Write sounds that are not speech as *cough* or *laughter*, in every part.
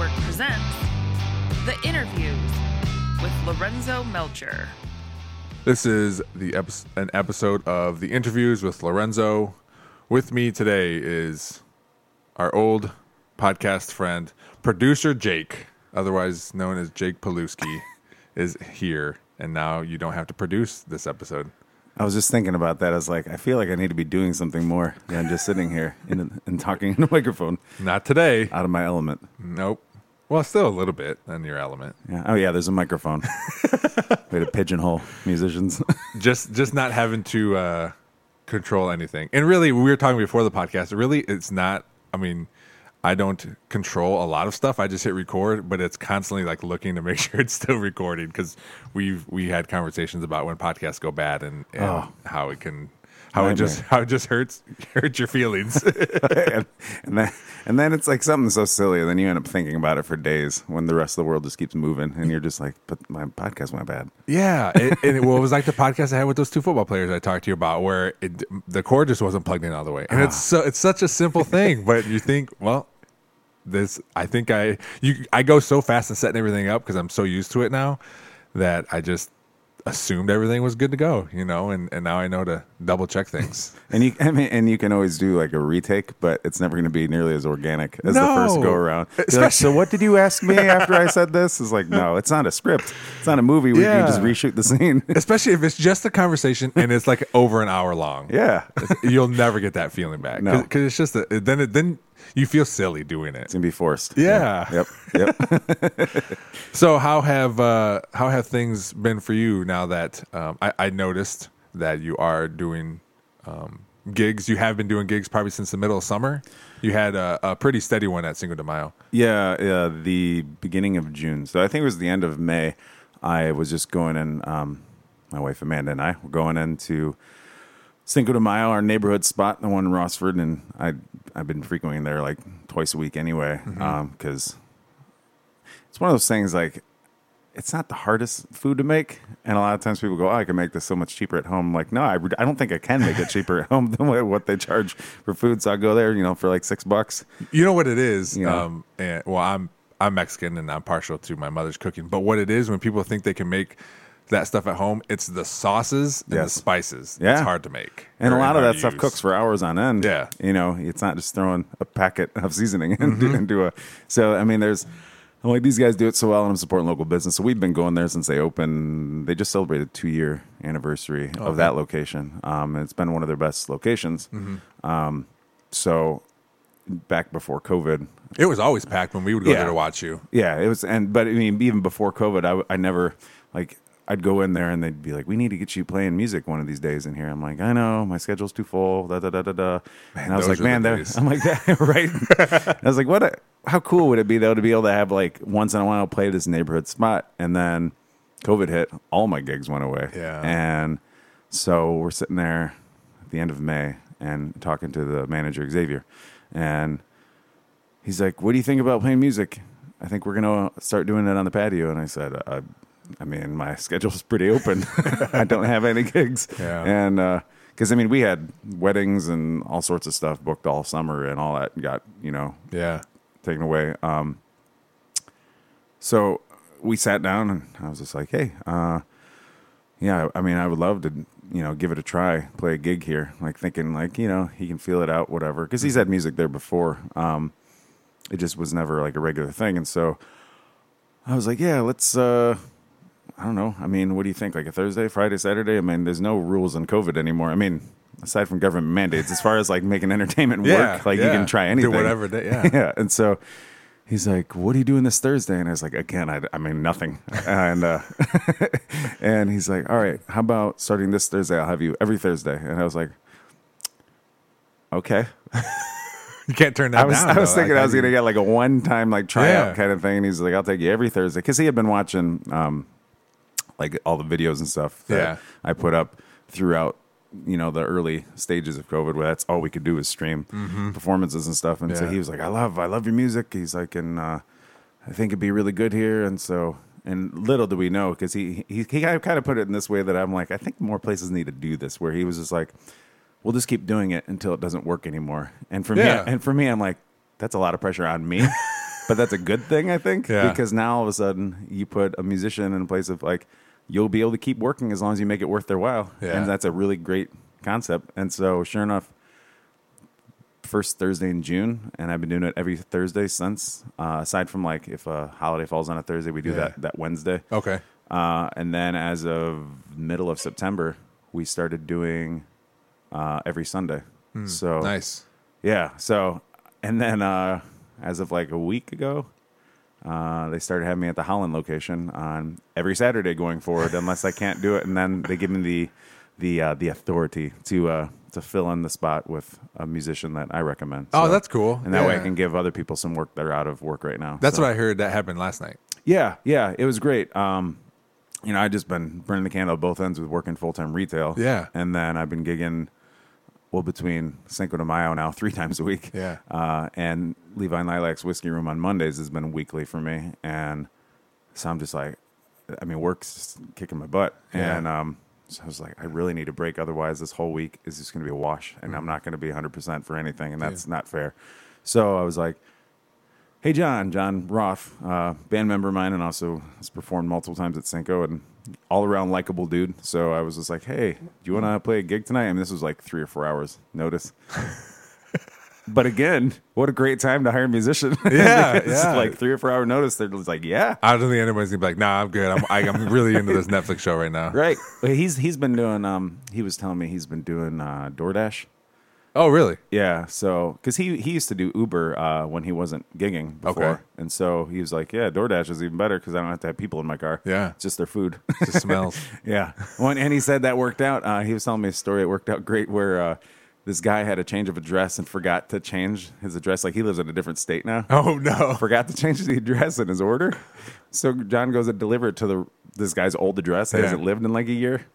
Network presents The Interviews with Lorenzo Melcher. This is the epi- an episode of the interviews with Lorenzo. With me today is our old podcast friend, producer Jake, otherwise known as Jake Pilewski, *laughs* is here, and now you don't have to produce this episode. I was just thinking about that. I was like, I feel like I need to be doing something more than just sitting here and, and talking in a microphone Not today. out of my element. Nope. Well, still a little bit in your element. Yeah. Oh yeah, there's a microphone. *laughs* Way to pigeonhole musicians. *laughs* just just not having to uh, control anything. And really, we were talking before the podcast. Really, it's not. I mean, I don't control a lot of stuff. I just hit record, but it's constantly like looking to *laughs* make sure it's still recording because we've we had conversations about when podcasts go bad and, and Oh. how it can how it just how it just hurts *laughs* hurts your feelings. *laughs* and, and then and then it's like something so silly, and then you end up thinking about it for days when the rest of the world just keeps moving, and you're just like, but my podcast went bad. Yeah, *laughs* it, and it, well, it was like the podcast I had with those two football players I talked to you about, where it, the cord just wasn't plugged in all the way, and it's ah. so it's such a simple thing, but you think, well, this I think I you I go so fast in setting everything up because I'm so used to it now that I just assumed everything was good to go, you know, and, and now I know to double check things. *laughs* And you, I mean, and you can always do like a retake, but it's never going to be nearly as organic as the first go around. Like, so, what did you ask me after I said this? It's like, no, it's not a script. It's not a movie where you Yeah. can just reshoot the scene. *laughs* Especially if it's just a conversation and it's like over an hour long. yeah, You'll never get that feeling back. No. Because it's just, a, then, it, then you feel silly doing it. it's gonna be forced. Yeah. Yep. Yep. *laughs* *laughs* So how have uh, how have things been for you now that um, I, I noticed that you are doing um, gigs? You have been doing gigs probably since the middle of summer. You had a, a pretty steady one at Cinco de Mayo. Yeah, yeah, the beginning of June. So I think it was the end of May. I was just going in. Um, my wife Amanda and I were going into Cinco de Mayo, our neighborhood spot, the one in Rossford, and I I've been frequenting there like twice a week anyway, because it's one of those things like it's not the hardest food to make, and a lot of times people go, "Oh, I can make this so much cheaper at home." I'm like, no, I, I don't think I can make it cheaper at home *laughs* than what they charge for food. So I go there, you know, for like six bucks. You know what it is? Yeah. Um, and, well, I'm I'm Mexican and I'm partial to my mother's cooking. But what it is when people think they can make that stuff at home, it's the sauces and the spices. Yeah. It's hard to make. And a lot of that stuff use. cooks for hours on end. Yeah. You know, it's not just throwing a packet of seasoning *laughs* into, into a. So, I mean, there's. I'm like, these guys do it so well, and I'm supporting local business. So, we've been going there since they opened. They just celebrated two year anniversary of that location. Um, and it's been one of their best locations. Um, so, back before COVID, It was always packed when we would go Yeah. there to watch you. yeah, it was, and but I mean, even before COVID, I, I never like I'd go in there and they'd be like, "We need to get you playing music one of these days in here." I'm like, "I know, my schedule's too full." Da da da da da. and I was like, "Man, that. *laughs* I'm like that, *laughs* right?" *laughs* I was like, "What? A, how cool would it be though to be able to have like once in a while play this neighborhood spot?" And then COVID hit, all my gigs went away. Yeah. and so we're sitting there at the end of May and talking to the manager Xavier, and he's like, "What do you think about playing music?" I think we're gonna start doing it on the patio. And I said, uh, "I mean, my schedule's pretty open. *laughs* I don't have any gigs." Yeah. And because I mean, we had weddings and all sorts of stuff booked all summer, and all that got you know Yeah. taken away. Um, so we sat down, and I was just like, "Hey, uh, yeah, I mean, I would love to, you know, give it a try, play a gig here." Like thinking, like you know, he can feel it out, whatever, because he's had music there before. Um, it just was never like a regular thing, and so I was like, "Yeah, let's." Uh, I don't know. I mean, what do you think? Like a Thursday, Friday, Saturday? I mean, there's no rules in COVID anymore. I mean, aside from government mandates, as far as like making *laughs* entertainment Yeah. work, like you can try anything Do whatever. Day, yeah. *laughs* yeah. And so he's like, "What are you doing this Thursday?" And I was like, "Again, I, I mean nothing." *laughs* and uh, and he's like, "All right, how about starting this Thursday? I'll have you every Thursday." And I was like, "Okay." You can't turn that I was down. I was though. thinking Like, I was gonna get like a one time like tryout Yeah. kind of thing. And he's like, "I'll take you every Thursday," because he had been watching um like all the videos and stuff that Yeah. I put up throughout you know the early stages of COVID, where that's all we could do is stream performances and stuff. And so he was like, "I love, I love your music." He's like, and uh, I think it'd be really good here. And so, and little do we know, because he he he kind of put it in this way that I'm like, I think more places need to do this. Where he was just like, "We'll just keep doing it until it doesn't work anymore." And for Yeah. me, and for me, I'm like, that's a lot of pressure on me. *laughs* but that's a good thing, I think, Yeah. because now all of a sudden you put a musician in a place of like you'll be able to keep working as long as you make it worth their while, Yeah. and that's a really great concept. And so, sure enough, first Thursday in June, and I've been doing it every Thursday since. Uh, aside from like if a holiday falls on a Thursday, we do Yeah. that that Wednesday. Okay. Uh, and then as of middle of September, we started doing uh, every Sunday. so Hmm. Nice. yeah. So, and then uh, as of like a week ago, uh, they started having me at the Holland location on every Saturday going forward, unless I can't do it. And then they give me the the uh, the authority to uh, to fill in the spot with a musician that I recommend. Oh, that's cool. And that way I can give other people some work that are out of work right now. That's So- what I heard that happened last night. yeah, yeah, it was great. Um, you know, I just been burning the candle at both ends with working full time retail. Yeah. and then I've been gigging well between Cinco de Mayo now *laughs* three times a week. Yeah. uh, and Levi and Lilac's Whiskey Room on Mondays has been weekly for me, and so I'm just like, I mean, work's kicking my butt, Yeah. and um, so I was like, I really need a break, otherwise this whole week is just going to be a wash, and Mm. I'm not going to be 100 percent for anything, and that's not fair. So I was like. Hey John, John Roth, uh, band member of mine, and also has performed multiple times at Cinco, and all around likable dude. So I was just like, "Hey, do you want to play a gig tonight?" I mean, this was like three or four hours notice. *laughs* but again, what a great time to hire a musician! *laughs* Yeah, it's yeah. like three or four hour notice. They're just like, "Yeah, I don't think anybody's gonna be like, "Nah, I'm good. I'm I, I'm really into this Netflix show right now." right." He's he's been doing. Um, he was telling me he's been doing uh, DoorDash. Oh, really? Yeah, so because he he used to do Uber uh, when he wasn't gigging before, Okay. and so he was like, "Yeah, DoorDash is even better because I don't have to have people in my car. Yeah. it's just their food." Just smells. *laughs* yeah, well, and he said that worked out. Uh, he was telling me a story. It worked out great where uh, this guy had a change of address and forgot to change his address. Like he lives in a different state now. Oh no. *laughs* Forgot to change the address in his order. So John goes to deliver it to the this guy's old address. He Yeah. hasn't lived in like a year.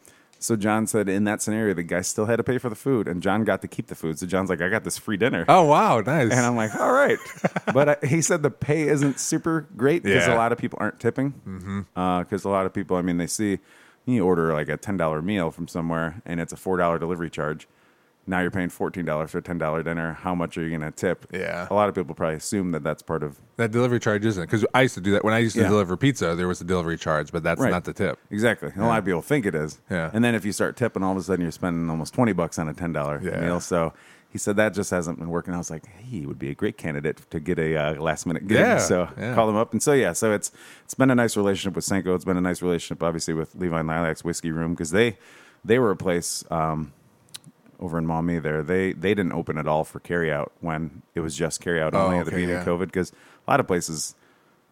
So John said in that scenario, the guy still had to pay for the food, and John got to keep the food. So John's like, "I got this free dinner." Oh wow, nice. And I'm like, all right. *laughs* but uh, he said the pay isn't super great because Yeah. a lot of people aren't tipping. Because a lot of people, I mean, they see you order like a $10 meal from somewhere and it's a $4 delivery charge. Now you're paying $14 for a $10 dinner. How much are you going to tip? Yeah. A lot of people probably assume that that's part of. that delivery charge isn't it? because I used to do that when I used to Yeah. deliver pizza. There was a delivery charge, but that's Right. not the tip. Exactly. And A lot of people think it is. Yeah. And then if you start tipping, all of a sudden you're spending almost 20 bucks on a $10 Yeah. meal. So he said that just hasn't been working. I was like, he would be a great candidate to get a uh, last minute gig. Yeah, So yeah. call him up. And so, yeah, so it's it's been a nice relationship with Cinco. It's been a nice relationship, obviously, with Levi and Lilac's Whiskey Room because they, they were a place um, over in Maumee there. They, they didn't open at all for carryout when it was just carryout Oh, only at the okay, beginning yeah. of COVID because a lot of places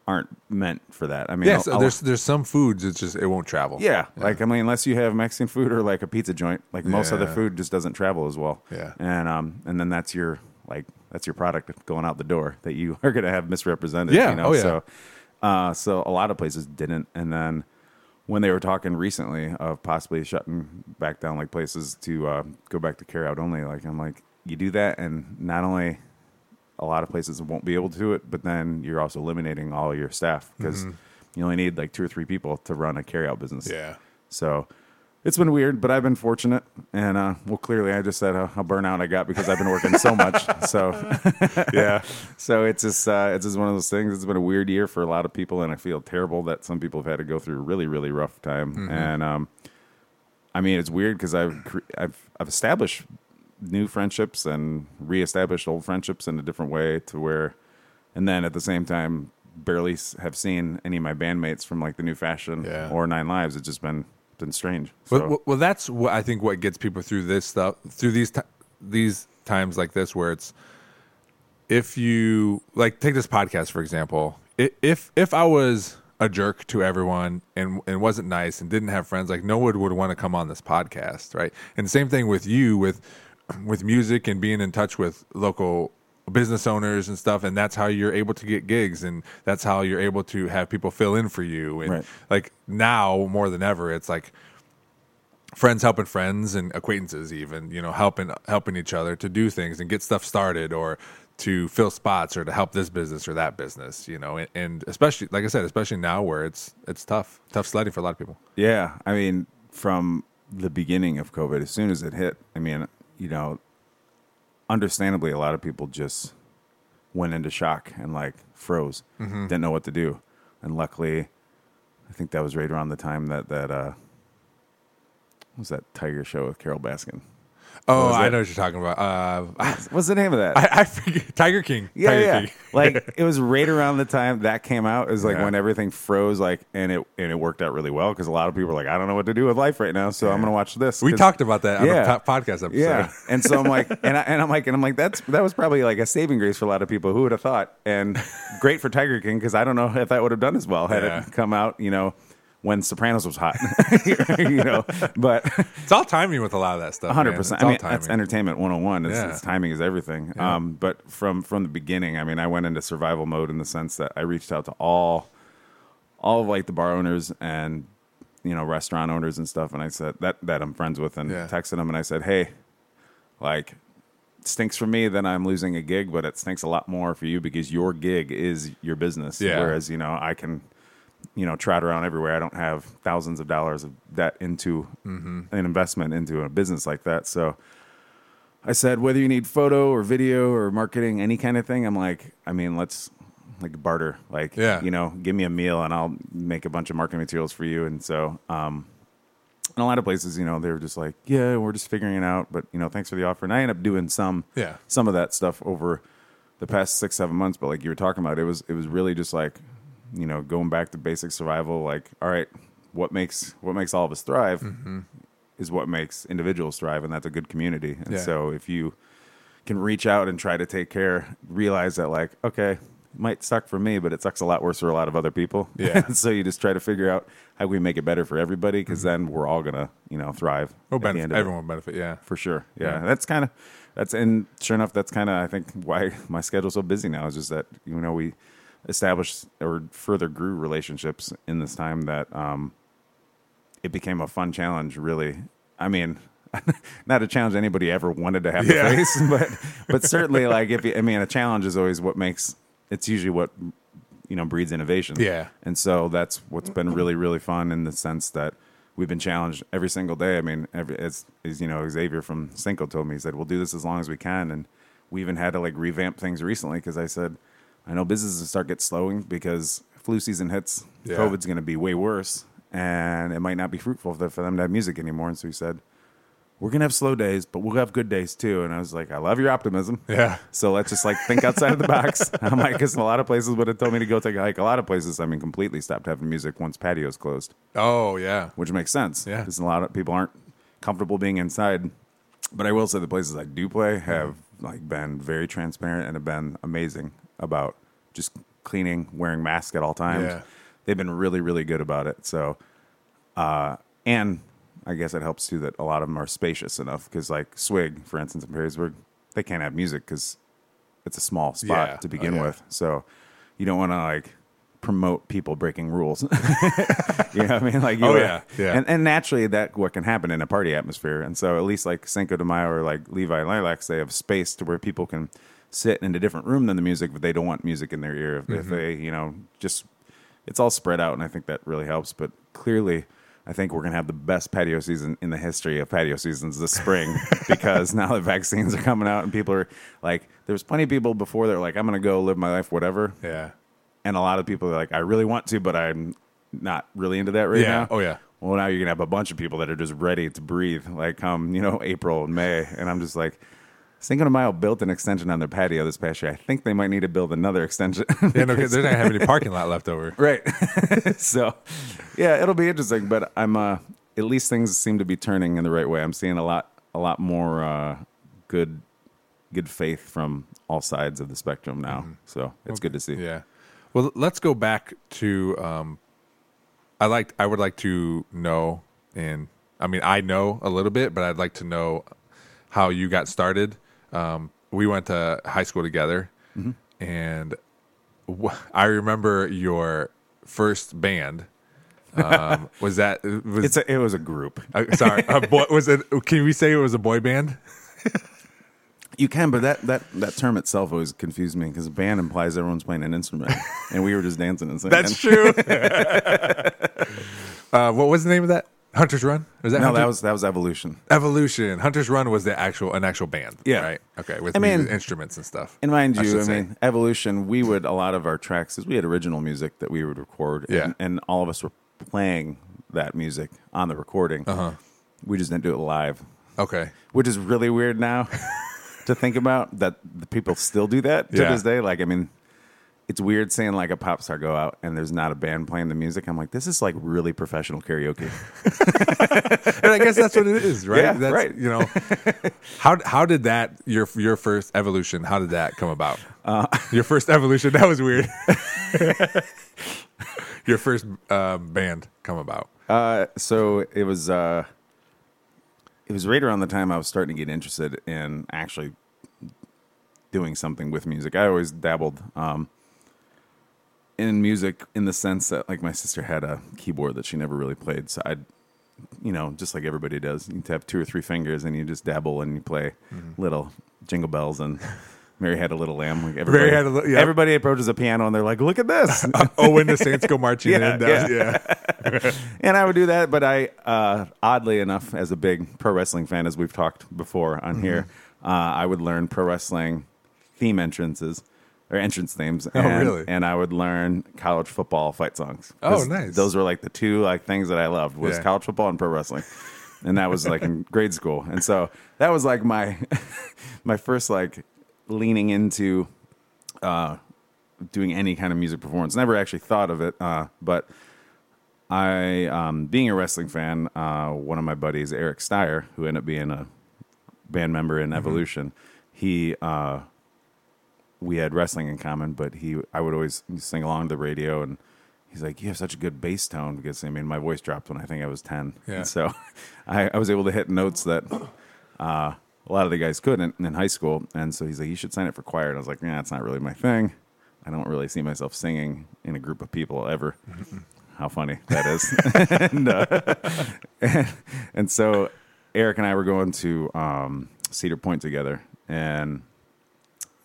aren't meant for that. I mean, Yeah, I'll- so I'll- there's there's some foods it's just it won't travel. yeah, like I mean, unless you have Mexican food or like a pizza joint, like most other Yeah. food just doesn't travel as well. Yeah. and um, and then that's your like that's your product going out the door that you *laughs* are going to have misrepresented. Yeah, you know? oh, yeah. So, uh, so a lot of places didn't, and then when they were talking recently of possibly shutting back down like places to uh, go back to carry out only, like I'm like, you do that, and not only a lot of places won't be able to do it, but then you're also eliminating all your staff because you only need like two or three people to run a carryout business. Yeah. So it's been weird, but I've been fortunate. And uh, well, clearly, I just said how, how burnout I got because I've been working so much. So *laughs* yeah, *laughs* so it's just uh, it's just one of those things. It's been a weird year for a lot of people, and I feel terrible that some people have had to go through a really really rough time. And um, I mean, it's weird because I've cre- I've I've established new friendships and reestablished old friendships in a different way to where, and then at the same time, barely have seen any of my bandmates from like the new fashion Yeah. or Nine Lives. It's just been been strange. Well, So, well, well, that's what I think. What gets people through this stuff, through these ti these times like this, where it's if you like take this podcast for example. If if I was a jerk to everyone and and wasn't nice and didn't have friends, like no one would want to come on this podcast, right? And same thing with you with *clears throat* with music and being in touch with local business owners and stuff and that's how you're able to get gigs and that's how you're able to have people fill in for you and Right. like now more than ever it's like friends helping friends and acquaintances even you know helping helping each other to do things and get stuff started or to fill spots or to help this business or that business you know and, and especially like i said especially now where it's it's tough tough sledding for a lot of people yeah, I mean, from the beginning of COVID, as soon as it hit, I mean, you know, understandably, a lot of people just went into shock and like froze, didn't know what to do, and luckily, I think that was right around the time that that uh, what was that Tiger show with Carole Baskin. Oh, I know what you're talking about. Uh, What's the name of that? I, I forget. Tiger King. Yeah, Tiger yeah. King. *laughs* like *laughs* it was right around the time that came out. It was like Yeah. when everything froze, like, and it and it worked out really well because a lot of people were like, I don't know what to do with life right now, so I'm gonna watch this. We 'Cause- talked about that on Yeah. top podcast episode. Yeah, and so I'm like, *laughs* and, I, and I'm like, and I'm like, that's that was probably like a saving grace for a lot of people. Who would have thought? And great for Tiger King because I don't know if that would have done as well had Yeah. it come out, you know, when Sopranos was hot, *laughs* you know. But *laughs* It's all timing with a lot of that stuff. One hundred percent. I all mean, that's entertainment one hundred and one. It's, Yeah. it's timing is everything. Um, but from from the beginning, I mean, I went into survival mode in the sense that I reached out to all all of like the bar owners and you know restaurant owners and stuff, and I said that that I'm friends with, and Yeah. texted them, and I said, hey, like. Stinks for me, then I'm losing a gig, but it stinks a lot more for you because your gig is your business. Yeah. Whereas, you know, I can, you know, trot around everywhere. I don't have thousands of dollars of debt into Mm-hmm. an investment into a business like that. So I said, whether you need photo or video or marketing, any kind of thing, I'm like, I mean, let's like barter. Like, Yeah. you know, give me a meal and I'll make a bunch of marketing materials for you. And so, um, in a lot of places, you know, they were just like, yeah, we're just figuring it out, but you know, thanks for the offer. And I ended up doing some, Yeah. some of that stuff over the past six, seven months. But like you were talking about, it was, it was really just like, you know, going back to basic survival. Like, all right, what makes, what makes all of us thrive Mm-hmm. is what makes individuals thrive. And that's a good community. And Yeah. so if you can reach out and try to take care, realize that like, okay, it might suck for me, but it sucks a lot worse for a lot of other people. Yeah. *laughs* so you just try to figure out how we make it better for everybody because then we're all gonna, you know, thrive. We'll benefit, end of it. everyone will benefit. Yeah. for sure. Yeah, Yeah. that's kind of that's and sure enough, that's kind of I think why *laughs* my schedule's so busy now is just that you know we established or further grew relationships in this time that um, it became a fun challenge. Really, I mean. *laughs* Not a challenge anybody ever wanted to have Yeah. to face, *laughs* but *laughs* but certainly like if you, I mean a challenge is always what makes it's usually what you know breeds innovation. Yeah. And so that's what's been really, really fun in the sense that we've been challenged every single day. I mean, every, as, as you know, Xavier from Cinco told me, he said, we'll do this as long as we can. And we even had to like revamp things recently because I said, I know businesses start get slowing because flu season hits, Yeah. COVID's going to be way worse and it might not be fruitful for them to have music anymore. And so he said, we're going to have slow days, but we'll have good days too. And I was like, I love your optimism. Yeah. So let's just like think outside of the box. *laughs* I'm like, because a lot of places would have told me to go take a hike. A lot of places, I mean, completely stopped having music once patios closed, Oh, yeah. which makes sense. Yeah. Because a lot of people aren't comfortable being inside. But I will say the places I do play have like been very transparent and have been amazing about just cleaning, wearing masks at all times. Yeah. They've been really, really good about it. So, uh, and I guess it helps too that a lot of them are spacious enough because, like Swig, for instance, in Perrysburg, they can't have music because it's a small spot Yeah. to Oh, begin yeah. with. So you don't want to like promote people breaking rules. *laughs* you know what I mean? Like, you Oh, yeah. Yeah. And, and naturally, that what can happen in a party atmosphere. And so, at least like Cinco de Mayo or like Levi Lilacs, they have space to where people can sit in a different room than the music, but they don't want music in their ear. If, Mm-hmm. if they, you know, just it's all spread out, and I think that really helps. But clearly, I think we're going to have the best patio season in the history of patio seasons this spring *laughs* because now the vaccines are coming out and people are like, there was plenty of people before that were like, I'm going to go live my life, whatever. Yeah. And a lot of people are like, I really want to, but I'm not really into that right Yeah. now. Oh, yeah. Well, now you're going to have a bunch of people that are just ready to breathe, like come, you know, April and May. And I'm just like, Cinco de Mayo built an extension on their patio this past year. I think they might need to build another extension. *laughs* Yeah, no, 'cause they're not gonna have any parking lot left over. *laughs* Right. *laughs* so, yeah, it'll be interesting, but I'm uh at least things seem to be turning in the right way. I'm seeing a lot a lot more uh good good faith from all sides of the spectrum now. So, it's good to see. Mm-hmm. Yeah. Well, let's go back to. Um, I like. I would like to know, and I mean, I know a little bit, but I'd like to know how you got started. Um, we went to high school together, Mm-hmm. and wh- I remember your first band. Um, *laughs* was that was It's a, it was a group. uh, sorry? A boy, *laughs* was it? Can we say it was a boy band? *laughs* You can, but that that that term itself always confused me because band implies everyone's playing an instrument, and we were just dancing and singing. That's true. uh, what was the name of that? Hunter's Run? Was that No, Hunter- that was that was Evolution. Evolution. Hunter's Run was the actual an actual band. Yeah. Right. Okay. With I mean- music- instruments and stuff. And mind I you, should I, mean, Evolution, we would, a lot of our tracks, is we had original music that we would record. Yeah. And, and all of us were playing that music on the recording. Uh-huh. We just didn't do it live, Okay. which is really weird now *laughs* to think about that the people still do that to Yeah. this day. Like, I mean, it's weird seeing like a pop star go out and there's not a band playing the music. I'm like, this is like really professional karaoke. *laughs* and I guess that's what it is, right? Yeah, that's, right. You know, *laughs* how how did that your your first evolution? How did that come about? Uh, *laughs* your first evolution. That was weird. your first uh, band come about. Uh, so it was uh, it was right around the time I was starting to get interested in actually doing something with music. I always dabbled um, in music in the sense that like my sister had a keyboard that she never really played, so I'd you know just like everybody does, you have two or three fingers and you just dabble and you play little jingle bells and. *laughs* Mary had a little lamb. Like everybody, Had a Li- yep. everybody approaches a piano and they're like, "Look at this!" *laughs* Oh, when the Saints go marching *laughs* Yeah, in. That was- yeah. and I would do that. But I, uh, oddly enough, as a big pro wrestling fan, as we've talked before on here, Mm-hmm. uh, I would learn pro wrestling theme entrances or entrance themes. Oh, and, really? And I would learn college football fight songs. Oh, nice. Those were like the two like things that I loved was Yeah. college football and pro wrestling. And that was like in *laughs* grade school, and so that was like my *laughs* my first like leaning into uh, doing any kind of music performance. Never actually thought of it, uh, but I, um, being a wrestling fan, uh, one of my buddies, Eric Steyer, who ended up being a band member in Evolution, he, uh, we had wrestling in common, but he, I would always sing along to the radio, and he's like, "You have such a good bass tone," because I mean, my voice dropped when I think I was ten, Yeah. and so *laughs* I, I was able to hit notes that. Uh, a lot of the guys couldn't in high school, and so he's like, "You should sign up for choir." And I was like, "Yeah, it's not really my thing. I don't really see myself singing in a group of people ever." *laughs* How funny that is! *laughs* and, uh, and, and so Eric and I were going to um, Cedar Point together, and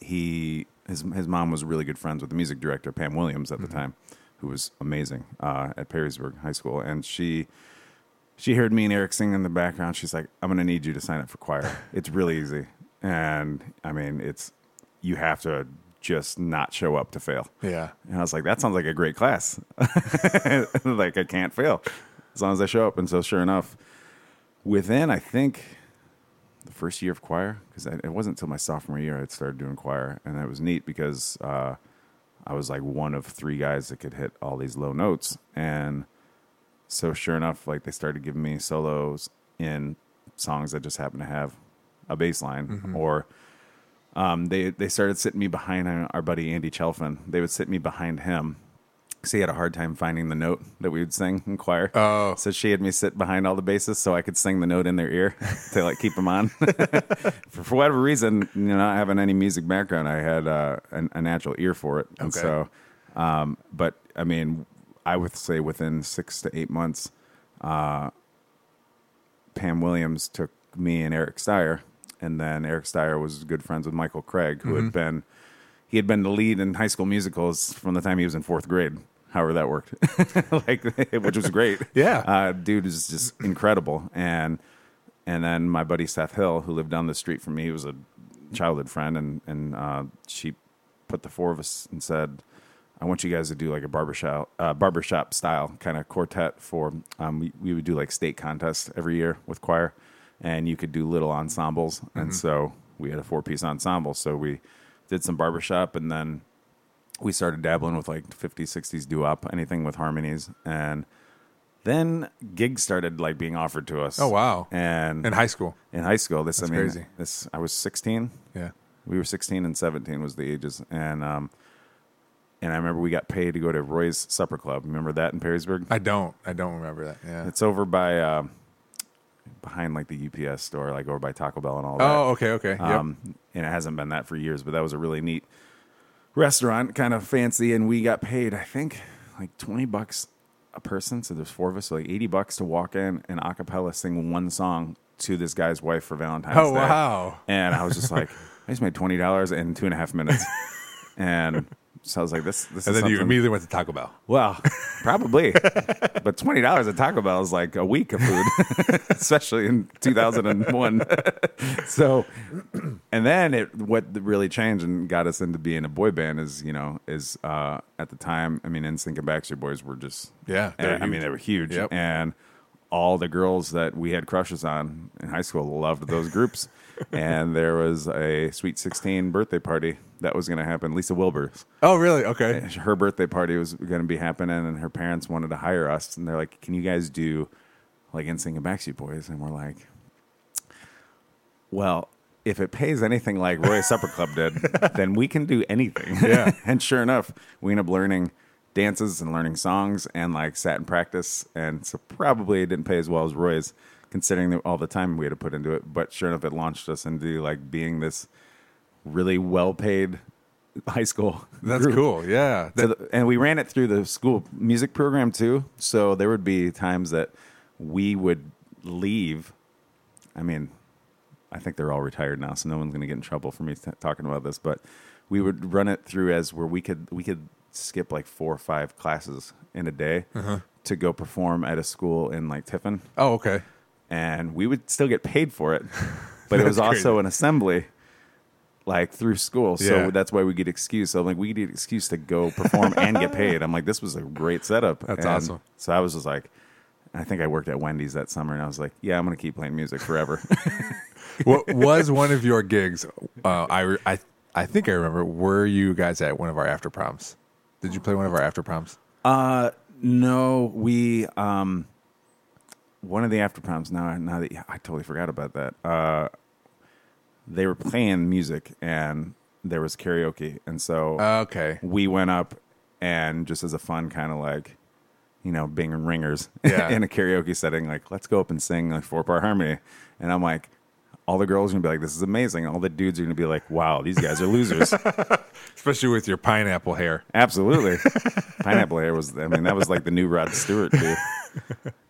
he his his mom was really good friends with the music director Pam Williams at the time, who was amazing uh, at Perrysburg High School, and she she heard me and Eric sing in the background. She's like, "I'm going to need you to sign up for choir. *laughs* It's really easy, and I mean, it's you have to just not show up to fail." Yeah. And I was like, "That sounds like a great class. *laughs* like I can't fail as long as I show up." And so, sure enough, within I think the first year of choir, because it wasn't until my sophomore year I had started doing choir, and it was neat because uh, I was like one of three guys that could hit all these low notes, and so sure enough, like they started giving me solos in songs that just happened to have a bass line, or um, they they started sitting me behind our buddy Andy Chelfin. They would sit me behind him because he had a hard time finding the note that we would sing in choir. Oh. so she had me sit behind all the basses so I could sing the note in their ear *laughs* to like keep them on. *laughs* for, for whatever reason, you know, not having any music background, I had uh, an, a natural ear for it, and Okay. so. Um, but I mean, I would say within six to eight months, uh, Pam Williams took me and Eric Steyer, and then Eric Steyer was good friends with Michael Craig, who had been he had been the lead in High School Musicals from the time he was in fourth grade. However that worked, *laughs* like *laughs* which was great. *laughs* Yeah. uh, dude is just incredible. And and then my buddy Seth Hill, who lived down the street from me, he was a childhood friend, and and uh, she put the four of us and said, "I want you guys to do like a barbershop uh, barbershop style kind of quartet for." Um, we, we would do like state contests every year with choir, and you could do little ensembles, and so we had a four piece ensemble. So we did some barbershop, and then we started dabbling with like 50s 60s doo-wop anything with harmonies and then gigs started like being offered to us Oh, wow. and In high school. in high school this That's i mean crazy. this i was 16 Yeah. we were 16 and 17 was the ages and um and i remember we got paid to go to roy's supper club remember that in perrysburg I don't. I don't remember that. Yeah. it's over by um behind like the ups store like over by taco bell and all that Oh, okay, okay. Yep. um, and it hasn't been that for years, but that was a really neat restaurant, kind of fancy. And we got paid, I think, like 20 bucks a person. So there's four of us, so like 80 bucks to walk in and a cappella sing one song to this guy's wife for Valentine's Day. Oh, Day. wow. And I was just like, I just made $20 in two and a half minutes. *laughs* and So I was like, this, this is. And then you immediately went to Taco Bell. Well, *laughs* probably. but twenty dollars at Taco Bell is like a week of food, *laughs* especially in two thousand and one. *laughs* so, and then it what really changed and got us into being a boy band is you know is uh, at the time I mean NSYNC and Backstreet Boys were just Yeah, I mean they were huge Yep. and all the girls that we had crushes on in high school loved those groups. And there was a Sweet Sixteen birthday party that was going to happen. Lisa Wilbur's Oh, really? Okay. her birthday party was going to be happening, and her parents wanted to hire us, and they're like, "Can you guys do like NSYNC and Backstreet Boys?" And we're like, "Well." If it pays anything like Roy Supper Club did, *laughs* then we can do anything. Yeah. *laughs* and sure enough, we end up learning dances and learning songs and like sat in practice. And so probably it didn't pay as well as Roy's, considering all the time we had to put into it. But sure enough, it launched us into like being this really well paid high school. *laughs* That's group. cool. Yeah. So the- and we ran it through the school music program too. So there would be times that we would leave. I mean, I think they're all retired now, so no one's going to get in trouble for me t- talking about this. But we would run it through as where we could we could skip like four or five classes in a day Uh-huh. to go perform at a school in like Tiffin, oh, okay. And we would still get paid for it. *laughs* But it was also crazy. an assembly. Like through school, so Yeah. that's why we get excused. So I'm like, we get excuse to go perform and get *laughs* paid. I'm like, this was a great setup. That's And awesome. So I was just like, I think I worked at Wendy's that summer, and I was like, yeah, I'm gonna keep playing music forever. *laughs* what was one of your gigs? Uh, I, re- I I think I remember. Were you guys at one of our after proms? Did you play one of our after proms? uh, no, we um, one of the after proms. Now, now that I totally forgot about that. Uh, they were playing music, and there was karaoke, and so Okay. we went up and just as a fun kind of like you know being ringers *laughs* Yeah. in a karaoke setting like let's go up and sing like four part harmony and i'm like all the girls are gonna be like this is amazing all the dudes are gonna be like wow these guys are losers *laughs* Especially with your pineapple hair. absolutely *laughs* pineapple hair was i mean that was like the new rod stewart too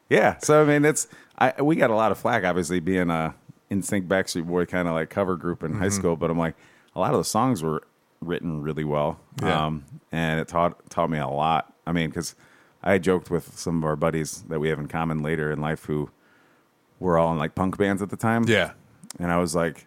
yeah so i mean it's i we got a lot of flack obviously being a NSYNC backstreet boy kind of like cover group in Mm-hmm. high school but i'm like a lot of the songs were written really well Yeah. um, and it taught taught me a lot i mean because i joked with some of our buddies that we have in common later in life who were all in like punk bands at the time Yeah. and I was like,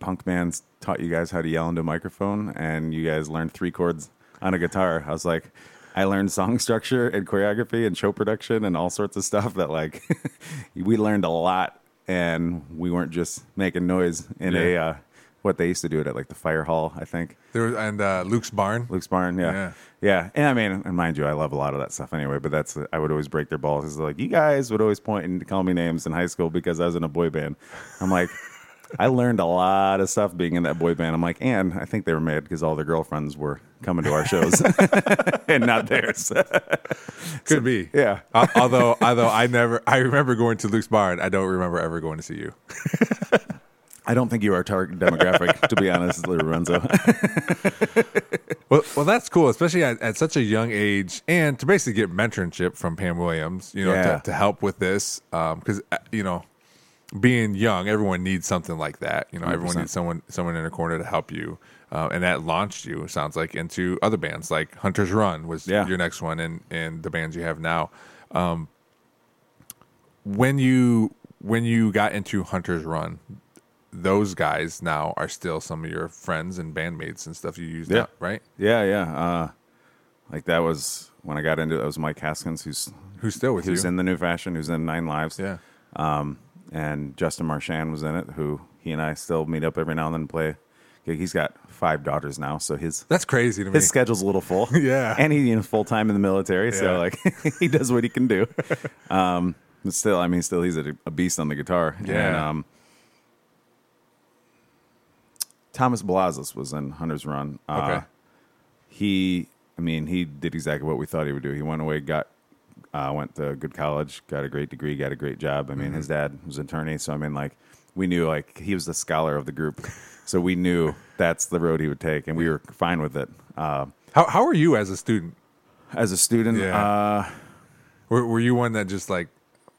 punk bands taught you guys how to yell into a microphone, and you guys learned three chords on a guitar. I was like, I learned song structure and choreography and show production and all sorts of stuff that like *laughs* we learned a lot, and we weren't just making noise in a uh, what they used to do it at like the fire hall, I think. There was and uh, Luke's barn. Luke's barn, yeah. Yeah. yeah, And I mean, and mind you, I love a lot of that stuff anyway. But that's I would always break their balls. It's like you guys would always point and call me names in high school because I was in a boy band. I'm like, I learned a lot of stuff being in that boy band. I'm like, and I think they were mad because all their girlfriends were coming to our shows *laughs* and not theirs. *laughs* Could be. yeah. Al- although, although I never, I remember going to Luke's bar, and I don't remember ever going to see you. *laughs* I don't think you are our target demographic, to be honest, Lorenzo. Well, well, that's cool, especially at, at such a young age, and to basically get mentorship from Pam Williams, you know, Yeah. to, to help with this, um, because uh, you know, being young, everyone needs something like that. You know, everyone 100%. needs someone someone in a corner to help you, uh, and that launched you. it Sounds like into other bands like Hunter's Run was Yeah. your next one, and and the bands you have now. Um, when you when you got into Hunter's Run, those guys now are still some of your friends and bandmates and stuff you use Yeah. right? yeah, yeah. Uh, like that was when I got into it. That was Mike Haskins, who's Who's still with who's you? in the new fashion, who's in Nine Lives. yeah. Um, and Justin Marchand was in it, who he and I still meet up every now and then and play. He's got five daughters now, so his That's crazy to me. his schedule's a little full. *laughs* Yeah. and he's you know, full time in the military, so like *laughs* he does what he can do. *laughs* Um, but still, I mean, still he's a, a beast on the guitar. Yeah. And, um, Thomas Blazis was in Hunter's Run. Uh, Okay. He, I mean, he did exactly what we thought he would do. He went away, got uh, went to a good college, got a great degree, got a great job. I mean, his dad was an attorney, so I mean, like we knew like he was the scholar of the group, so we knew that's the road he would take, and we were fine with it. Uh, How how are you as a student? as a student, Yeah. uh, Were, were you one that just like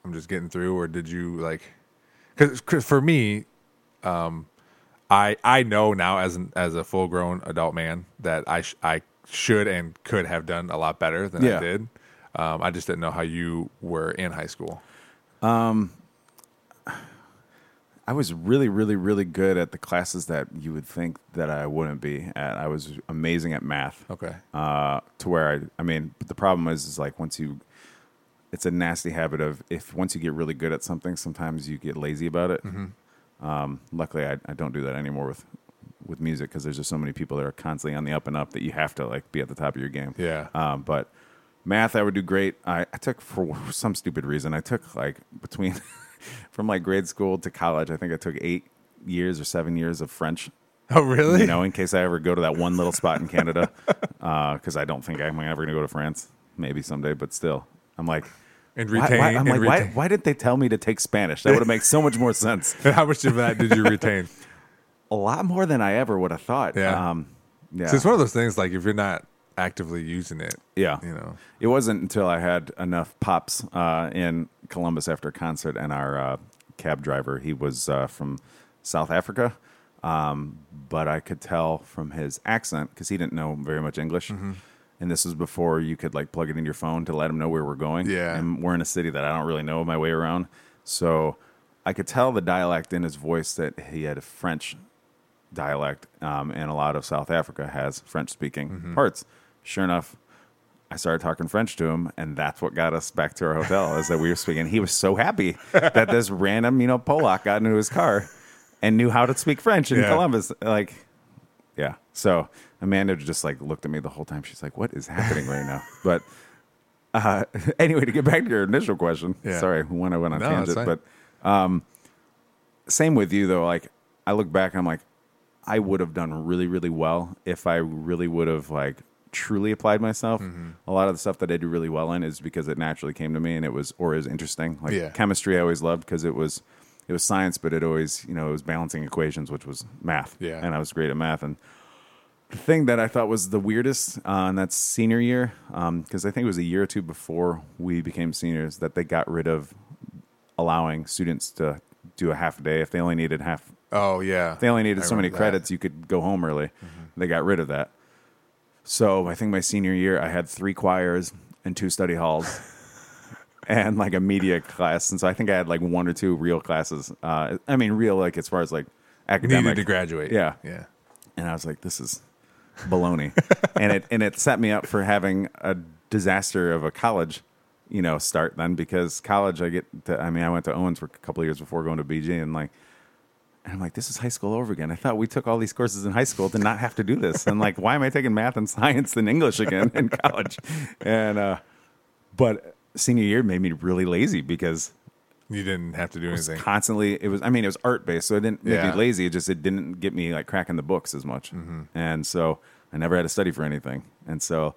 I'm just getting through, or did you like? Because for me, um, I I know now as an, as a full grown adult man that I sh- I should and could have done a lot better than Yeah. I did. Um, I just didn't know how you were in high school. I was really, really, really good at the classes that you would think that I wouldn't be at. I was amazing at math. Okay. Uh, to where I, I mean, but the problem is, is like once you, it's a nasty habit of if once you get really good at something, sometimes you get lazy about it. Um, luckily, I, I don't do that anymore with with music because there's just so many people that are constantly on the up and up that you have to like be at the top of your game. Yeah. Um, but math, I would do great. I, I took for *laughs* some stupid reason. I took like between *laughs* from like grade school to college. I think I took eight years or seven years of French. Oh really? You know, in case I ever go to that one little spot in Canada, *laughs* because I don't think I'm ever going to go to France. Maybe someday, but still, I'm like. and retain. why, I'm and like, why, retain. why did they tell me to take Spanish? That would have made so much more sense. How much of that did you retain? A lot more than I ever would have thought. Yeah. Um, yeah. So it's one of those things like if you're not actively using it, Yeah. you know. It wasn't until I had enough pops uh, in Columbus after a concert, and our uh, cab driver, he was uh, from South Africa, um, but I could tell from his accent because he didn't know very much English. Mm-hmm. And this was before you could like plug it in your phone to let him know where we're going. Yeah. and we're in a city that I don't really know my way around, so I could tell the dialect in his voice that he had a French dialect, um, and a lot of South Africa has French speaking Mm-hmm. parts. Sure enough, I started talking French to him, and that's what got us back to our hotel. is that we were speaking. He was so happy that this *laughs* random, you know, Polak got into his car and knew how to speak French in Yeah. Columbus. Like, yeah. So Amanda just like looked at me the whole time. She's like, "What is happening right now?" *laughs* But uh, *laughs* anyway, to get back to your initial question, Yeah. sorry when I went on No, tangent, but um, same with you though. Like, I look back, and I'm like, I would have done really, really well if I really would have like truly applied myself. Mm-hmm. A lot of the stuff that I do really well in is because it naturally came to me and it was or is interesting. Like Yeah. chemistry, I always loved because it was it was science, but it always you know it was balancing equations, which was math. Yeah. and I was great at math. And the thing that I thought was the weirdest, uh, and that's senior year, because I think it was a year or two before we became seniors that they got rid of allowing students to do a half a day if they only needed half Oh yeah. they only needed I so many that. Mm-hmm. credits you could go home early. They got rid of that. So I think my senior year, I had three choirs and two study halls, *laughs* and like a media class. And so I think I had like one or two real classes. Uh, I mean, real like as far as like academic. Needed to graduate. Yeah. Yeah. And I was like, this is baloney, *laughs* and it and it set me up for having a disaster of a college. You know, start then because college, I get. To, I mean, I went to Owens for a couple of years before going to BG, and like, and I'm like, this is high school over again. I thought we took all these courses in high school to not have to do this. And like, why am I taking math and science and English again in college? And, uh, but senior year made me really lazy because You didn't have to do anything. constantly, it was, I mean, it was art based. So it didn't make Yeah. me lazy. It just, it didn't get me like cracking the books as much. Mm-hmm. And so I never had to study for anything. And so,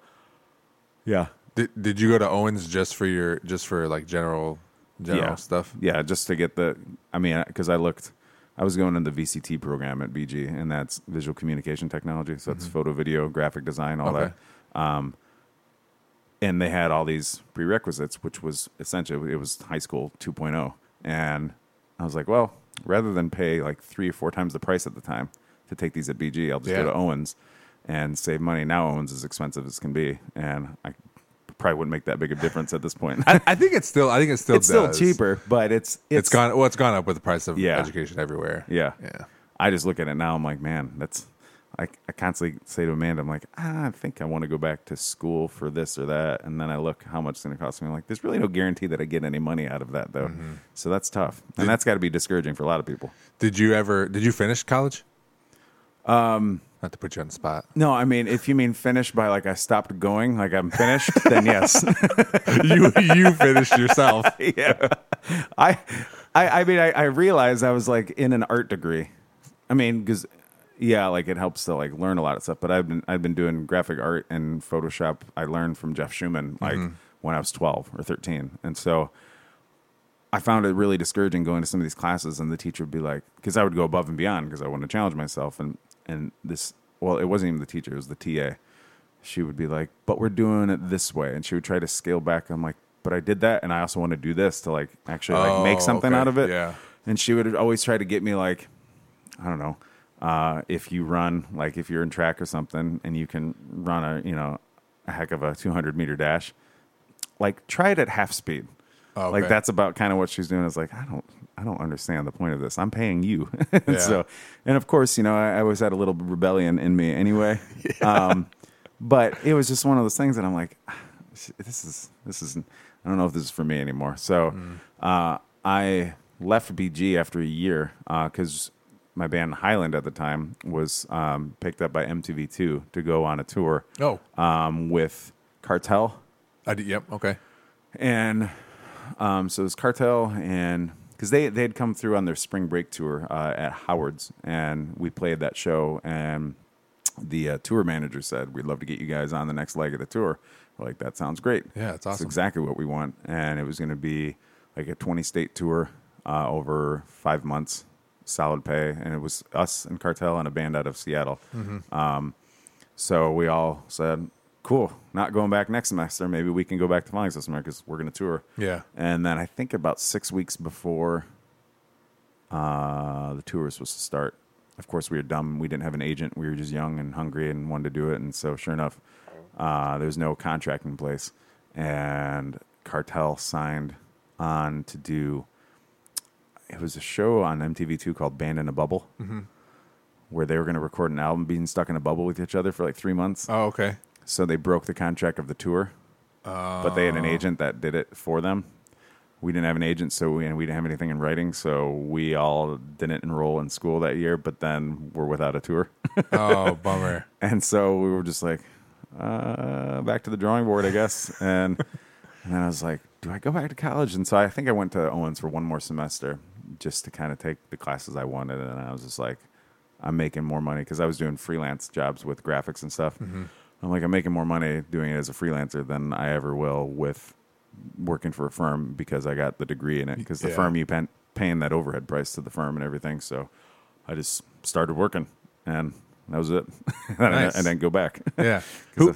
yeah. Did, did you go to Owens just for your just for like general general yeah. stuff? Yeah, just to get the. I mean, because I looked, I was going in the VCT program at BG, and that's visual communication technology. So that's photo, video, graphic design, all Okay. that. Um, and they had all these prerequisites, which was essentially it was high school 2.0, and I was like, well, rather than pay like three or four times the price at the time to take these at BG, I'll just Yeah. go to Owens and save money. Now Owens is expensive as can be, and I probably wouldn't make that big of a difference at this point. *laughs* I, I think it's still I think it still it's still cheaper, but it's it's gone well it's gone up with the price of Yeah. education everywhere. Yeah. Yeah. I just look at it now. I'm like, man, that's. I, I constantly say to Amanda, I'm like, ah, I think I want to go back to school for this or that, and then I look how much it's going to cost me. I'm like, there's really no guarantee that I get any money out of that though, Mm-hmm. so that's tough, and that's got to be discouraging for a lot of people. Did you ever did you finish college? Um not to put you on the spot. No, I mean, if you mean finished by like I stopped going, like I'm finished, then *laughs* yes. you you finished yourself. *laughs* yeah. I, I, I mean, I, I realized I was like in an art degree. I mean, because yeah, like it helps to like learn a lot of stuff. But I've been I've been doing graphic art and Photoshop. I learned from Jeff Schuman like when I was twelve or thirteen, and so I found it really discouraging going to some of these classes, and the teacher would be like, because I would go above and beyond because I wanted to challenge myself, and and this well, it wasn't even the teacher, it was the TA she would be like, "But we're doing it this way," and she would try to scale back. I'm like, "But I did that, and I also want to do this to like actually like make Oh, something okay. out of it." Yeah. And she would always try to get me like, I don't know, uh, if you run like if you're in track or something and you can run a you know a heck of a 200 meter dash, like try it at half speed. Oh, Like that's about kind of what she's doing. Is like I don't I don't understand the point of this. I'm paying you, and *laughs* Yeah. so and of course you know I, I always had a little rebellion in me anyway. *laughs* um, but it was just one of those things that I'm like, "Ah, this is this is I don't know if this is for me anymore. So Mm. uh, I left BG after a year because my band Highland at the time was um, picked up by MTV2 to go on a tour Oh, um, with Cartel I did. yep. Okay. and um, so it was Cartel and because they they had come through on their spring break tour uh, at Howard's and we played that show and the uh, tour manager said we'd love to get you guys on the next leg of the tour. We're like that sounds great. Yeah, it's awesome. exactly what we want, and it was going to be like a twenty state tour uh, over five months, solid pay, and it was us and Cartel and a band out of Seattle. Mm-hmm. Um, so we all said, "Cool, not going back next semester. Maybe we can go back to flying this semester because we're going to tour." Yeah. And then I think about six weeks before uh, the tour was supposed to start, of course, we were dumb. We didn't have an agent. We were just young and hungry and wanted to do it. And so, sure enough, uh, there was no contract in place. And Cartel signed on to do, it was a show on MTV2 called Band in a Bubble, where they were going to record an album being stuck in a bubble with each other for like three months. Oh, okay. So they broke the contract of the tour, but they had an agent that did it for them. We didn't have an agent, so we, and we didn't have anything in writing, so we all didn't enroll in school that year. But then we're without a tour, Oh, *laughs* bummer. and so we were just like, uh, back to the drawing board, I guess. And and then I was like, do I go back to college? And so I think I went to Owens for one more semester just to kind of take the classes I wanted, and I was just like, I'm making more money because I was doing freelance jobs with graphics and stuff. I'm like, I'm making more money doing it as a freelancer than I ever will with working for a firm because I got the degree in it. Because the Yeah. firm, you pen, paying that overhead price to the firm and everything. So I just started working, and that was it. *laughs* and, Nice. and then go back. *laughs* Yeah. *laughs* who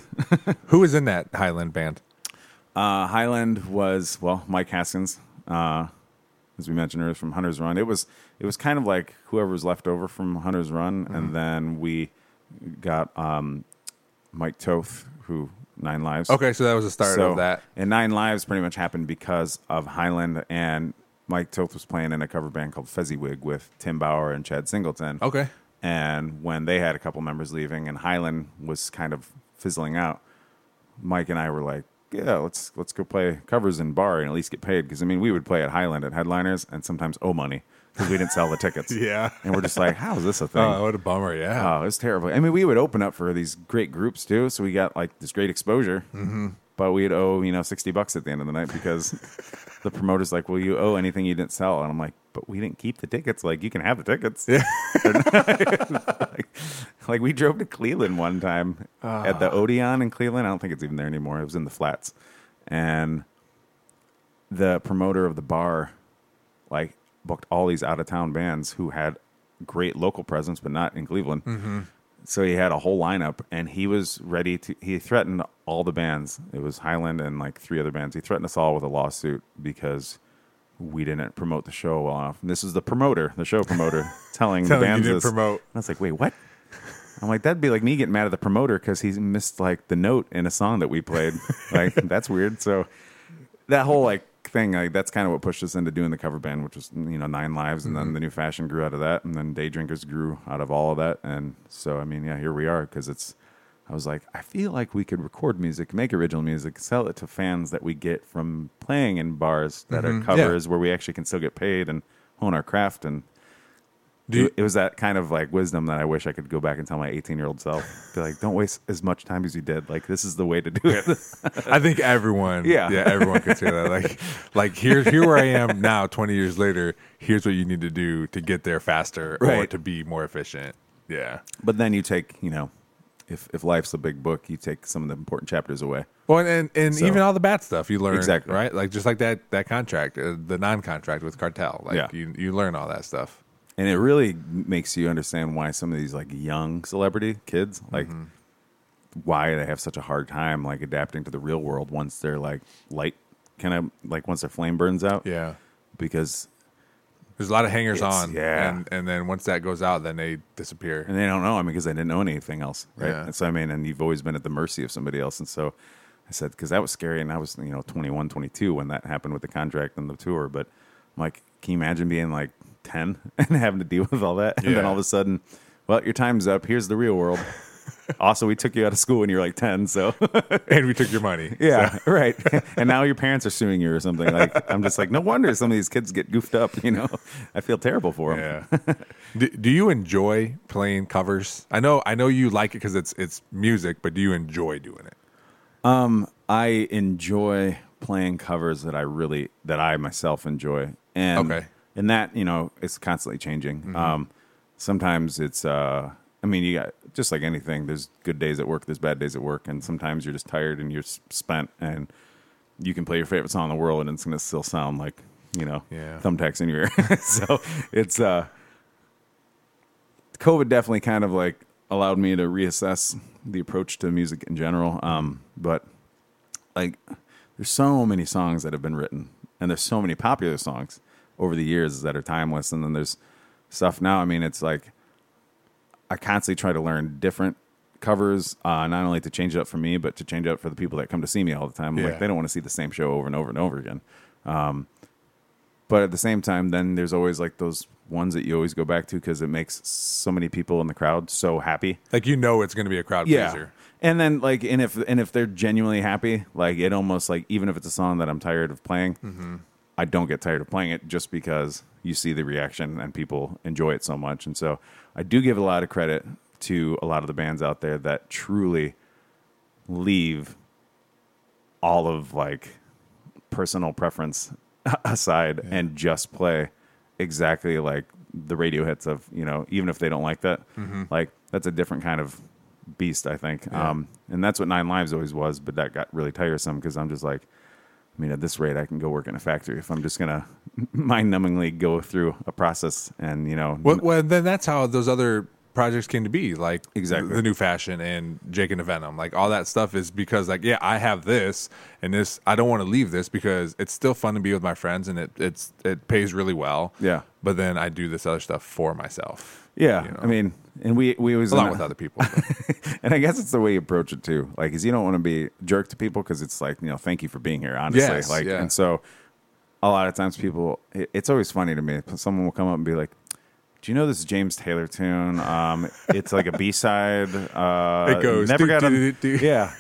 who was in that Highland band? Uh, Highland was well, Mike Haskins, uh, as we mentioned earlier from Hunter's Run. It was it was kind of like whoever was left over from Hunter's Run, Mm-hmm. and then we got um, Mike Toth, who Nine Lives. Okay, so that was the start So- of that. And Nine Lives pretty much happened because of Highland and Mike Toth was playing in a cover band called Fezziwig with Tim Bauer and Chad Singleton. Okay. And when they had a couple members leaving and Highland was kind of fizzling out, Mike and I were like, yeah, let's let's go play covers in bar and at least get paid because I mean we would play at Highland at headliners and sometimes owe money because we didn't sell the tickets. *laughs* Yeah. and we're just like, how is this a thing? Oh, what a bummer. Yeah. Oh, it was terrible. I mean, we would open up for these great groups too, so we got like this great exposure. Mm-hmm. But we'd owe you know sixty bucks at the end of the night because *laughs* the promoter's like, "Well, you owe anything you didn't sell," and I'm like, "But we didn't keep the tickets. Like, you can have the tickets." Yeah. *laughs* like, like, we drove to Cleveland one time at the Odeon in Cleveland. I don't think it's even there anymore. It was in the flats, and the promoter of the bar like booked all these out of town bands who had great local presence but not in Cleveland. Mm-hmm. So he had a whole lineup and he was ready to he threatened all the bands. It was Highland and like three other bands. He threatened us all with a lawsuit because we didn't promote the show well enough. And this is the promoter, the show promoter, *laughs* telling, the Telling you bands didn't this. promote. And I was like, wait, what? I'm like, that'd be like me getting mad at the promoter because he missed like the note in a song that we played. *laughs* like, that's weird. So that whole like thing, like that's kind of what pushed us into doing the cover band, which was you know Nine Lives, and then mm-hmm. the new fashion grew out of that, and then Day Drinkers grew out of all of that, and so I mean, yeah, here we are because it's. I was like, I feel like we could record music, make original music, sell it to fans that we get from playing in bars that are mm-hmm. covers where we actually can still get paid and hone our craft and you, it, was that kind of like wisdom that I wish I could go back and tell my 18 year old self. Be like, don't waste as much time as you did. Like, this is the way to do it. *laughs* I think everyone, Yeah. yeah, everyone could say that. Like, *laughs* like here, here where I am now, twenty years later. Here's what you need to do to get there faster or to be more efficient. Yeah. but then you take, you know, if, if life's a big book, you take some of the important chapters away. Well, and and, and So- even all the bad stuff you learn, Exactly. right? Like just like that that contract, uh, the non-contract with cartel. Like Yeah. you you learn all that stuff. And it really makes you understand why some of these like young celebrity kids, like, mm-hmm. why they have such a hard time like adapting to the real world once they're like light, kind of like once their flame burns out. Yeah. because There's a lot of hangers on yeah. and and then once that goes out, then they disappear. and they don't know. I mean, because they didn't know anything else, right? Yeah. And so I mean, and you've always been at the mercy of somebody else. And so I said, because that was scary, and I was you know 21, 22 when that happened with the contract and the tour. But I'm like, can you imagine being like 10 *laughs* and having to deal with all that, and then Yeah. all of a sudden, well, your time's up. Here's the real world. *laughs* also, we took you out of school when you were like 10, so *laughs* and we took your money. yeah, right. and now your parents are suing you or something. Like I'm just like, no wonder some of these kids get goofed up. You know, I feel terrible for them. Yeah. do, do you enjoy playing covers? I know I know you like it because it's it's music, but do you enjoy doing it? Um, I enjoy playing covers that I really that I myself enjoy, and Okay. And that you know it's constantly changing. Mm-hmm. Um, sometimes it's uh, I mean, you got just like anything. There's good days at work, there's bad days at work, and sometimes you're just tired and you're spent, and you can play your favorite song in the world, and it's gonna still sound like you know Yeah. thumbtacks in your ear. *laughs* *laughs* so it's uh, COVID definitely kind of like allowed me to reassess the approach to music in general. Um, but like, there's so many songs that have been written, and there's so many popular songs over the years that are timeless. And then there's stuff now. I mean, it's like I constantly try to learn different covers, uh, not only to change it up for me, but to change it up for the people that come to see me all the time. Yeah. Like they don't want to see the same show over and over and over again. Um, but at the same time, then there's always like those ones that you always go back to because it makes so many people in the crowd so happy. Like you know it's going to be a crowd pleaser. And then like and if and if they're genuinely happy, like it almost like even if it's a song that I'm tired of playing, Mm-hmm. I don't get tired of playing it just because you see the reaction and people enjoy it so much. And so I do give a lot of credit to a lot of the bands out there that truly leave all of like personal preference *laughs* aside and just play exactly like the radio hits of you know even if they don't like that like that's a different kind of beast i think. Um and that's what nine lives always was but that got really tiresome because i'm just like i mean at this rate i can go work in a factory if i'm just gonna *laughs* mind-numbingly go through a process and you know Well, well, then that's how those other projects came to be. Like Exactly. the new fashion and Jake and the Venom. Like all that stuff is because like yeah, I have this and this. I don't want to leave this because it's still fun to be with my friends and it it's it pays really well. Yeah. But then I do this other stuff for myself. yeah you know, i mean and we we always along with other people. *laughs* and I guess it's the way you approach it too. Like, is you don't want to be a jerk to people because it's like, you know, thank you for being here, honestly. Yes, like, yeah. and so a lot of times people, it, it's always funny to me. Someone will come up and be like, "Do you know this James Taylor tune? Um, it's like a B side. Uh, It goes, never do, got do, a do, do. yeah."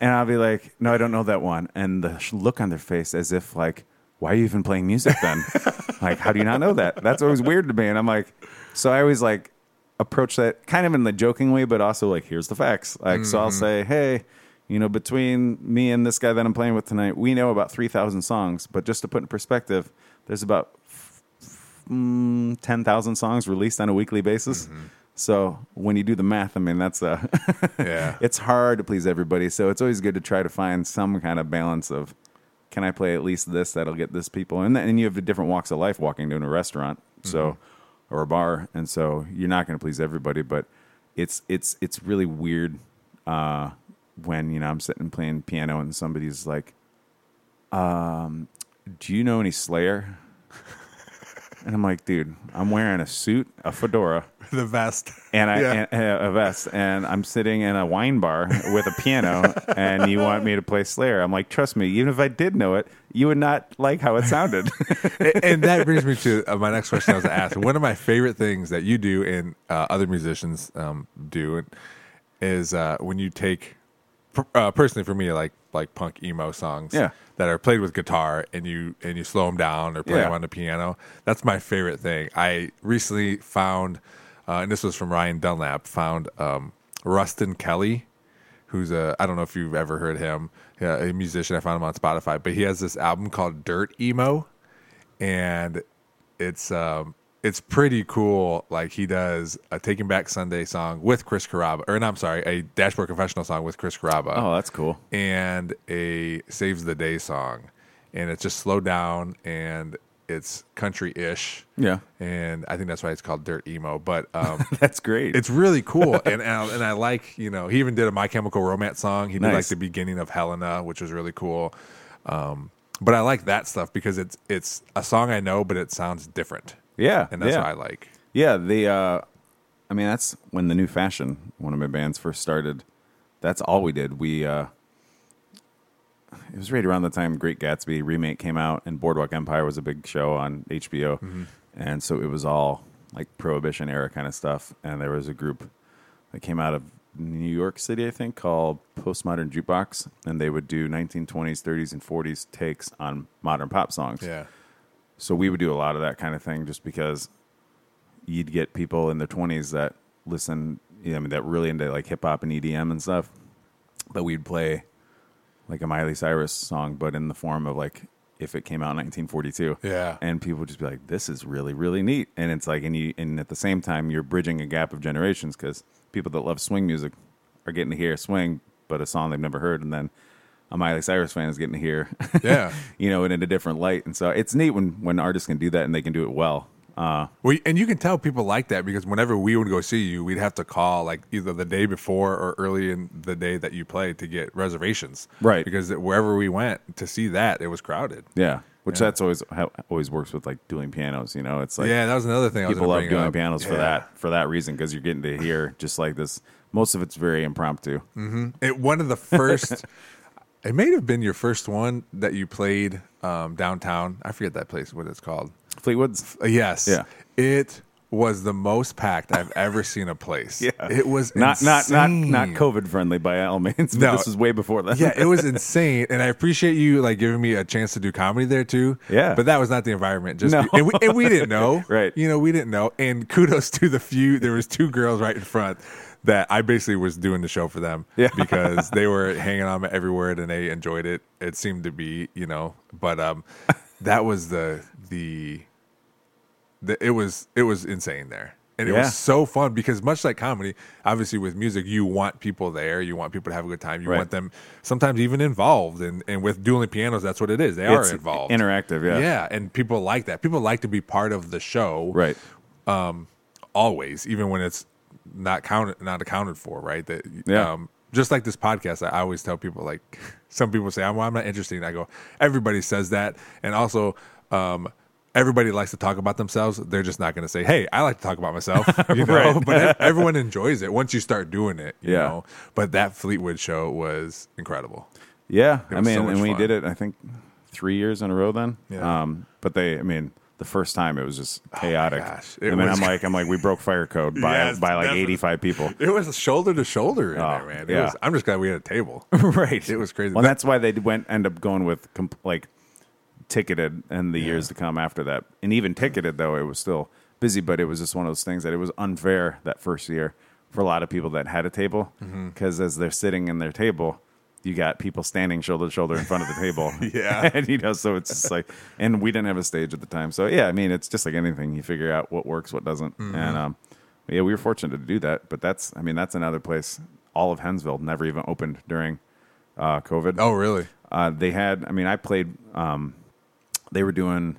And I'll be like, "No, I don't know that one." And the sh- look on their face as if like, "Why are you even playing music then? *laughs* like, how do you not know that?" That's always weird to me. And I'm like, so I always like approach that kind of in the joking way, but also like, here's the facts. Like, so I'll say, hey, you know, between me and this guy that I'm playing with tonight, we know about 3,000 songs. But just to put in perspective, there's about mm, 10,000 songs released on a weekly basis. So when you do the math, I mean, that's uh, *laughs* yeah. it's hard to please everybody. So it's always good to try to find some kind of balance of can I play at least this that'll get this people, and then and you have the different walks of life walking into a restaurant, so or a bar, and so you're not going to please everybody, but it's it's it's really weird uh, when you know I'm sitting playing piano and somebody's like, um, "Do you know any Slayer?" And I'm like, dude, I'm wearing a suit, a fedora, *laughs* the vest. and I Yeah. and, and a vest, and I'm sitting in a wine bar with a piano, *laughs* and you want me to play Slayer? I'm like, trust me, even if I did know it, you would not like how it sounded. *laughs* and that brings me to uh, my next question I was asked. One of my favorite things that you do and uh, other musicians um, do is uh, when you take, uh, personally for me, like like punk emo songs Yeah. that are played with guitar and you and you slow them down or play Yeah. them on the piano. That's my favorite thing. I recently found, uh, and this was from Ryan Dunlap, found um, Rustin Kelly who's a I don't know if you've ever heard him, yeah, a musician. I found him on Spotify, but he has this album called Dirt Emo, and it's um it's pretty cool. Like he does a Taking Back Sunday song with Chris Carrabba, or no, I'm sorry, a Dashboard Confessional song with Chris Carrabba, oh, that's cool. and a Saves the Day song, and it's just slowed down and it's country-ish. Yeah, And I think that's why it's called Dirt Emo. But um, *laughs* that's great. it's really cool *laughs* and, and I, and I like you know he even did a My Chemical Romance song. He did like the beginning of Helena, which was really cool. Um, but I like that stuff because it's it's a song I know, but it sounds different. Yeah, and that's yeah. what I like. Yeah, the uh I mean that's when the new fashion, one of my bands first started. That's all we did. We uh it was right around the time Great Gatsby remake came out and Boardwalk Empire was a big show on HBO. And so it was all like prohibition era kind of stuff and there was a group that came out of New York City, I think, called Postmodern Jukebox and they would do 1920s, 30s and 40s takes on modern pop songs. Yeah, So we would do a lot of that kind of thing just because you'd get people in their 20s that listen, you know, I mean, that really into like hip hop and EDM and stuff. But we'd play like a Miley Cyrus song, but in the form of like if it came out in 1942. Yeah. And people would just be like, this is really, really neat. And it's like, and you, and at the same time, you're bridging a gap of generations because people that love swing music are getting to hear swing, but a song they've never heard. And then a Miley Cyrus fan is getting to hear *laughs* yeah. you know, and in a different light. And so it's neat when when artists can do that and they can do it well. Uh, Well, and you can tell people like that because whenever we would go see you, we'd have to call like either the day before or early in the day that you played to get reservations. Right. Because wherever we went to see that, it was crowded. yeah, which Yeah. that's always how always works with like dueling pianos. You know, it's like yeah, that was another thing. I was people love dueling up. pianos for that for that reason because you're getting to hear just like this. Most of it's very impromptu. It one of the first. *laughs* it may have been your first one that you played um, downtown. I forget that place what it's called. Fleetwood's. Uh, yes. Yeah. It was the most packed I've ever seen a place. *laughs* Yeah, It was not not not not COVID friendly by all means. But No. this was way before that. yeah, it was *laughs* insane, and I appreciate you like giving me a chance to do comedy there too. Yeah. but that was not the environment. Just No. be- and, we, and we didn't *laughs* know, Right. You know, we didn't know. And kudos to the few. There was two girls right in front that I basically was doing the show for them. *laughs* Yeah. because they were hanging on every word and they enjoyed it. It seemed to be, you know, but um, *laughs* that was the the the it was it was insane there. And it Yeah. was so fun because much like comedy, obviously with music, you want people there, you want people to have a good time, you Right. want them sometimes even involved. And and with dueling pianos, that's what it is. They It's are involved. interactive. Yeah, yeah, and people like that. People like to be part of the show, right. Um, Always, even when it's not counted, not accounted for, right? That Yeah. Um, just like this podcast, I always tell people like *laughs* some people say, "I'm, well, I'm not interested." I go, everybody says that, and also. Um, Everybody likes to talk about themselves. They're just not going to say, "Hey, I like to talk about myself," *laughs* you know. Right. but *laughs* everyone enjoys it once you start doing it, you Yeah. know. But that Fleetwood show was incredible. Yeah, It I mean, so and we fun. did it. I think three years in a row. Then, Yeah. um, but they, I mean, the first time it was just chaotic. gosh. I It mean, was- I'm like, I'm like, we broke fire code *laughs* by Yes, by like definitely. 85 people. It was shoulder to shoulder in Oh, there, man. It yeah. was, I'm just glad we had a table. *laughs* right, It was crazy. Well, that's why they went end up going with comp- like ticketed in the years to come after that, and even ticketed though it was still busy. But it was just one of those things that it was unfair that first year for a lot of people that had a table Mm-hmm. because as they're sitting in their table. You got people standing shoulder to shoulder in front of the table. *laughs* *laughs* Yeah. and you know, so it's just like, and we didn't have a stage at the time, so yeah. I mean, it's just like anything. You figure out what works, what doesn't, Mm-hmm. and um, yeah, we were fortunate to do that. But that's, I mean, that's another place. All of Hensville never even opened during uh, COVID. oh, really? Uh, they had, I mean, I played. Um, they were doing,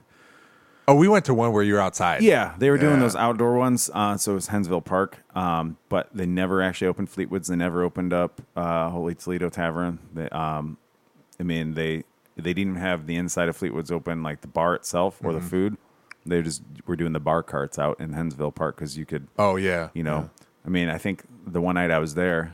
Oh, we went to one where you were outside. yeah, they were doing Yeah. those outdoor ones. Uh, so it was Hensville Park, um, but they never actually opened Fleetwoods. They never opened up uh, Holy Toledo Tavern. They, um, I mean, they they didn't even have the inside of Fleetwoods open, like the bar itself or the food. They just were doing the bar carts out in Hensville Park because you could Oh, yeah. you know i mean i think the one night i was there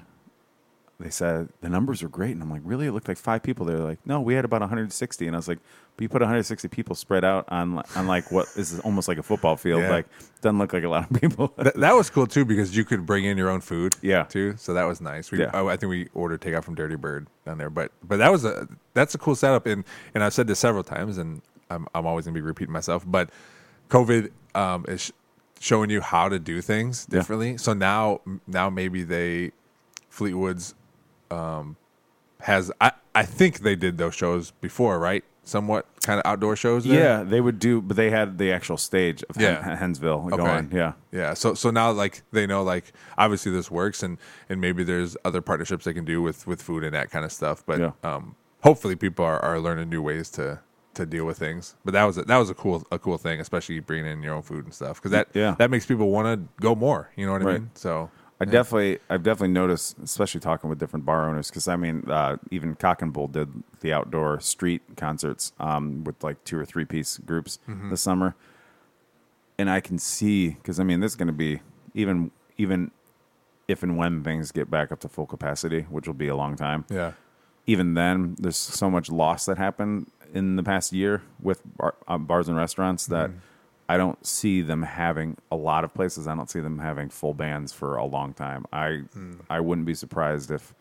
they said the numbers were great and i'm like really it looked like five people they're like no we had about 160 and i was like but you put 160 people spread out on on like what is almost like a football field Yeah. like doesn't look like a lot of people Th- that was cool too because you could bring in your own food. Yeah. too. So that was nice. We, Yeah. I, I think we ordered takeout from Dirty Bird down there, but but that was a that's a cool setup. And and I've said this several times, and I'm I'm always gonna be repeating myself. But COVID um, is sh- showing you how to do things Yeah. differently. So now now maybe they Fleetwood's um, has I I think they did those shows before, right? Somewhat kind of outdoor shows. There? yeah they would do but they had the actual stage of Yeah. Hen- hensville Okay. going yeah Yeah. So so now like they know like obviously this works and and maybe there's other partnerships they can do with with food and that kind of stuff. But Yeah. um hopefully people are, are learning new ways to to deal with things. But that was a, that was a cool a cool thing, especially bringing in your own food and stuff because that Yeah. that makes people want to go more. You know what I mean? So I definitely, I've definitely noticed, especially talking with different bar owners, because I mean, uh, even Cock and Bull did the outdoor street concerts um, with like two or three piece groups Mm-hmm. this summer, and I can see because I mean this is going to be even even if and when things get back up to full capacity, which will be a long time. Yeah. Even then, there's so much loss that happened in the past year with bar, uh, bars and restaurants that I don't see them having a lot of places. I don't see them having full bands for a long time. I I wouldn't be surprised if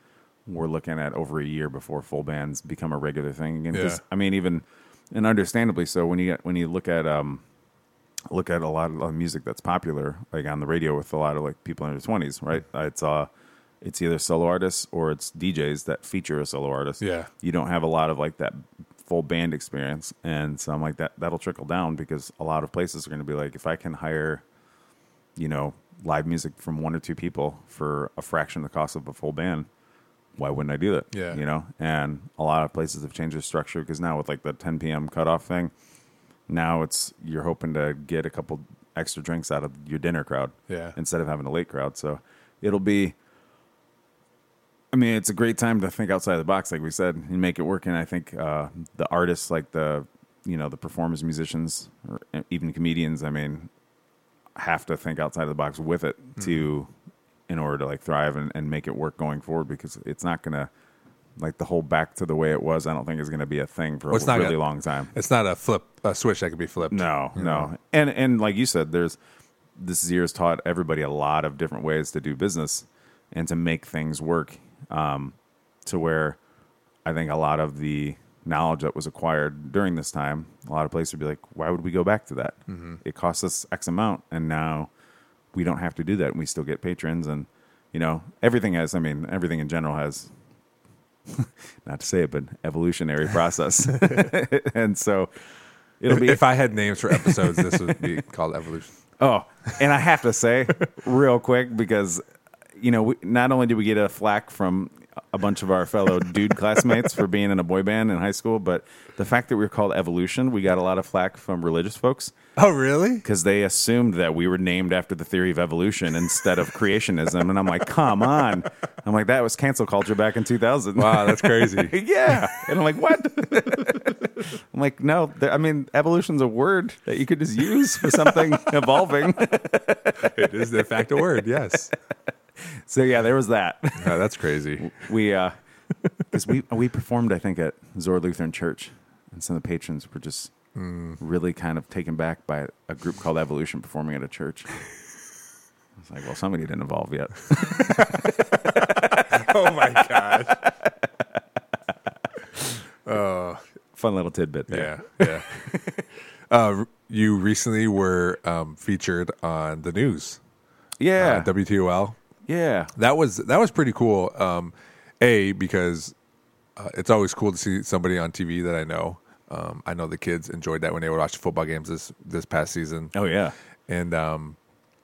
we're looking at over a year before full bands become a regular thing again. Yeah. I mean, even and understandably so when you get, when you look at um, look at a lot of music that's popular, like on the radio with a lot of like people in their twenties, right? It's uh, it's either solo artists or it's DJs that feature a solo artist. Yeah. you don't have a lot of like that full band experience, and so I'm like that that'll trickle down because a lot of places are going to be like, if I can hire, you know, live music from one or two people for a fraction of the cost of a full band. Why wouldn't I do that? Yeah. You know, and a lot of places have changed their structure because now with like the 10 p.m. cutoff thing, now it's you're hoping to get a couple extra drinks out of your dinner crowd Yeah. instead of having a late crowd. So it'll be. I mean, it's a great time to think outside the box, like we said, and make it work. And I think uh, the artists, like the you know the performers, musicians, or even comedians, I mean, have to think outside of the box with it to in order to like thrive and, and make it work going forward because it's not gonna like the whole back to the way it was. I don't think is gonna be a thing for Well, a really gonna- long time. It's not a flip a switch that could be flipped. No, no. know? And and like you said, there's this year has taught everybody a lot of different ways to do business and to make things work. Um, to where I think a lot of the knowledge that was acquired during this time, a lot of places would be like, why would we go back to that? It costs us X amount, and now we don't have to do that, and we still get patrons, and you know everything has. I mean, everything in general has. *laughs* not to say it, but evolutionary process, *laughs* *laughs* and so it'll If, be if I had names for episodes, this would be called evolution. Oh, and I have to say, real quick, because you know, we, not only did we get a flack from a bunch of our fellow *laughs* dude classmates for being in a boy band in high school, but the fact that we were called Evolution, we got a lot of flack from religious folks Oh, really? because they assumed that we were named after the theory of evolution instead of creationism, and I'm like, come on! I'm like, that was cancel culture back in 2000. Wow, that's crazy. *laughs* yeah, and I'm like, what? *laughs* I'm like, no. I mean, evolution's a word that you could just use for something evolving. it is in fact, a word. Yes. So yeah, there was that. *laughs* Oh, that's crazy. We uh *laughs* because we we performed I think at Zoar Lutheran Church and some of the patrons were just really kind of taken back by a group called Evolution performing at a church. I was like, well, somebody didn't evolve yet. *laughs* Oh my god. Oh, fun little tidbit there. Yeah. Yeah. uh, you recently were um, featured on the news. Yeah. Uh, WTOL. Yeah. That was that was pretty cool. Um, a because uh, it's always cool to see somebody on TV that I know. Um, I know the kids enjoyed that when they would watch football games this this past season. Oh yeah. And um,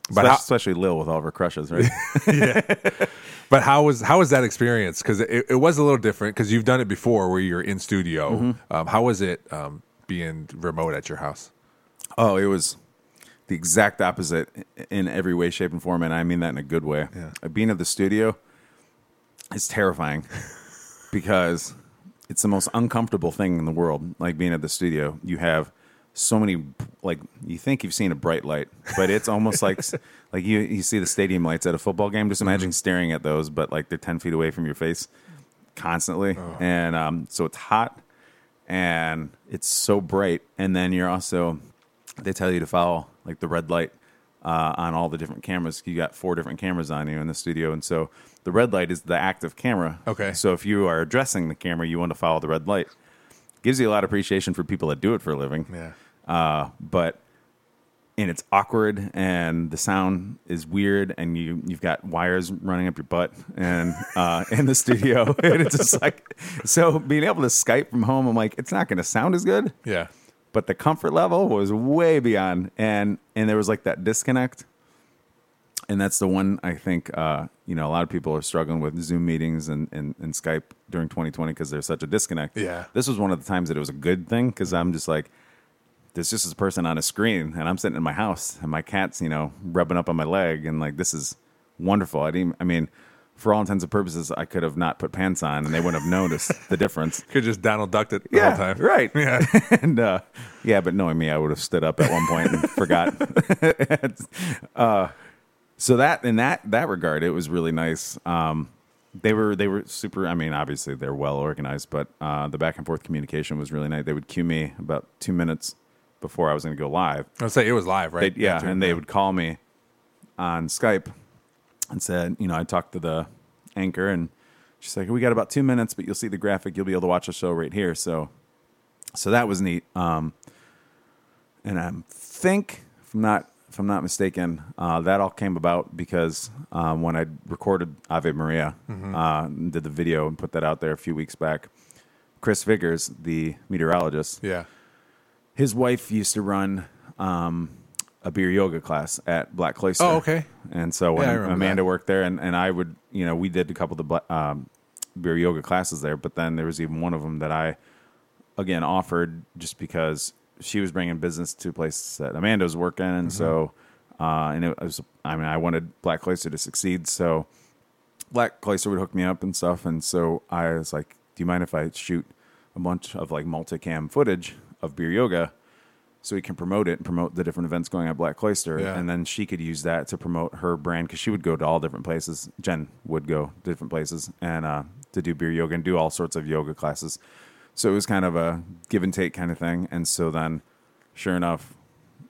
but But how, especially Lil with all of her crushes, right? *laughs* Yeah. *laughs* but how was how was that experience? Because it, it was a little different because you've done it before where you're in studio. Mm-hmm. Um, how was it um, being remote at your house? Oh, it was the exact opposite in every way, shape, and form, and I mean that in a good way. Yeah. Uh, Being at the studio is terrifying *laughs* because it's the most uncomfortable thing in the world. Like being at the studio, you have so many like you think you've seen a bright light, but it's almost like *laughs* like you you see the stadium lights at a football game. Just imagine staring at those, but like they're ten feet away from your face constantly, and um, so it's hot and it's so bright. And then you're also they tell you to follow like the red light uh, on all the different cameras. You got four different cameras on you in the studio, and so the red light is the active camera. Okay. So if you are addressing the camera, you want to follow the red light. Gives you a lot of appreciation for people that do it for a living. Yeah. Uh, but and it's awkward and the sound is weird and you you've got wires running up your butt and uh, in the studio *laughs* and it's just like so being able to Skype from home I'm like it's not going to sound as good Yeah. But the comfort level was way beyond. And and there was like that disconnect. And that's the one i think uh, you know a lot of people are struggling with zoom meetings and, and, and skype during 2020 because there's such a disconnect. Yeah. this was one of the times that it was a good thing because i'm just like there's just this person on a screen and i'm sitting in my house and my cat's you know rubbing up on my leg and like this is wonderful. I didn't i mean for all intents and purposes, I could have not put pants on, and they wouldn't have noticed the difference. *laughs* Could just Donald ducked it the whole time. right. *laughs* Yeah. *laughs* and uh, yeah, but knowing me, I would have stood up at one point and forgot. uh, so that in that that regard, it was really nice. Um, they were they were super. I mean, obviously they're well organized, but uh, the back and forth communication was really nice. They would cue me about two minutes before I was going to go live. I'd say it was live, right? They, yeah, and they would call me on Skype and said, you know, I talked to the anchor and she's like, we got about two minutes, but you'll see the graphic. You'll be able to watch the show right here. So, so that was neat. Um, and I think, if I'm not if I'm not mistaken, uh, that all came about because um, when I recorded Ave Maria, uh, and did the video and put that out there a few weeks back, Chris Vickers, the meteorologist, Yeah. his wife used to run um, a beer yoga class at Black Cloister. Oh, okay. And so when Yeah, Amanda that. worked there, and, and I would, you know, we did a couple of the um, beer yoga classes there, but then there was even one of them that I, again, offered just because she was bringing business to places that Amanda was working, and so, Mm-hmm. uh, and it was, I mean, I wanted Black Cloister to succeed, so Black Cloister would hook me up and stuff, and so I was like, "Do you mind if I shoot a bunch of like multicam footage of beer yoga, so we can promote it and promote the different events going on at Black Cloister, Yeah. and then she could use that to promote her brand because she would go to all different places. Jen would go to different places and uh, to do beer yoga and do all sorts of yoga classes. So it was kind of a give and take kind of thing, and so then, sure enough,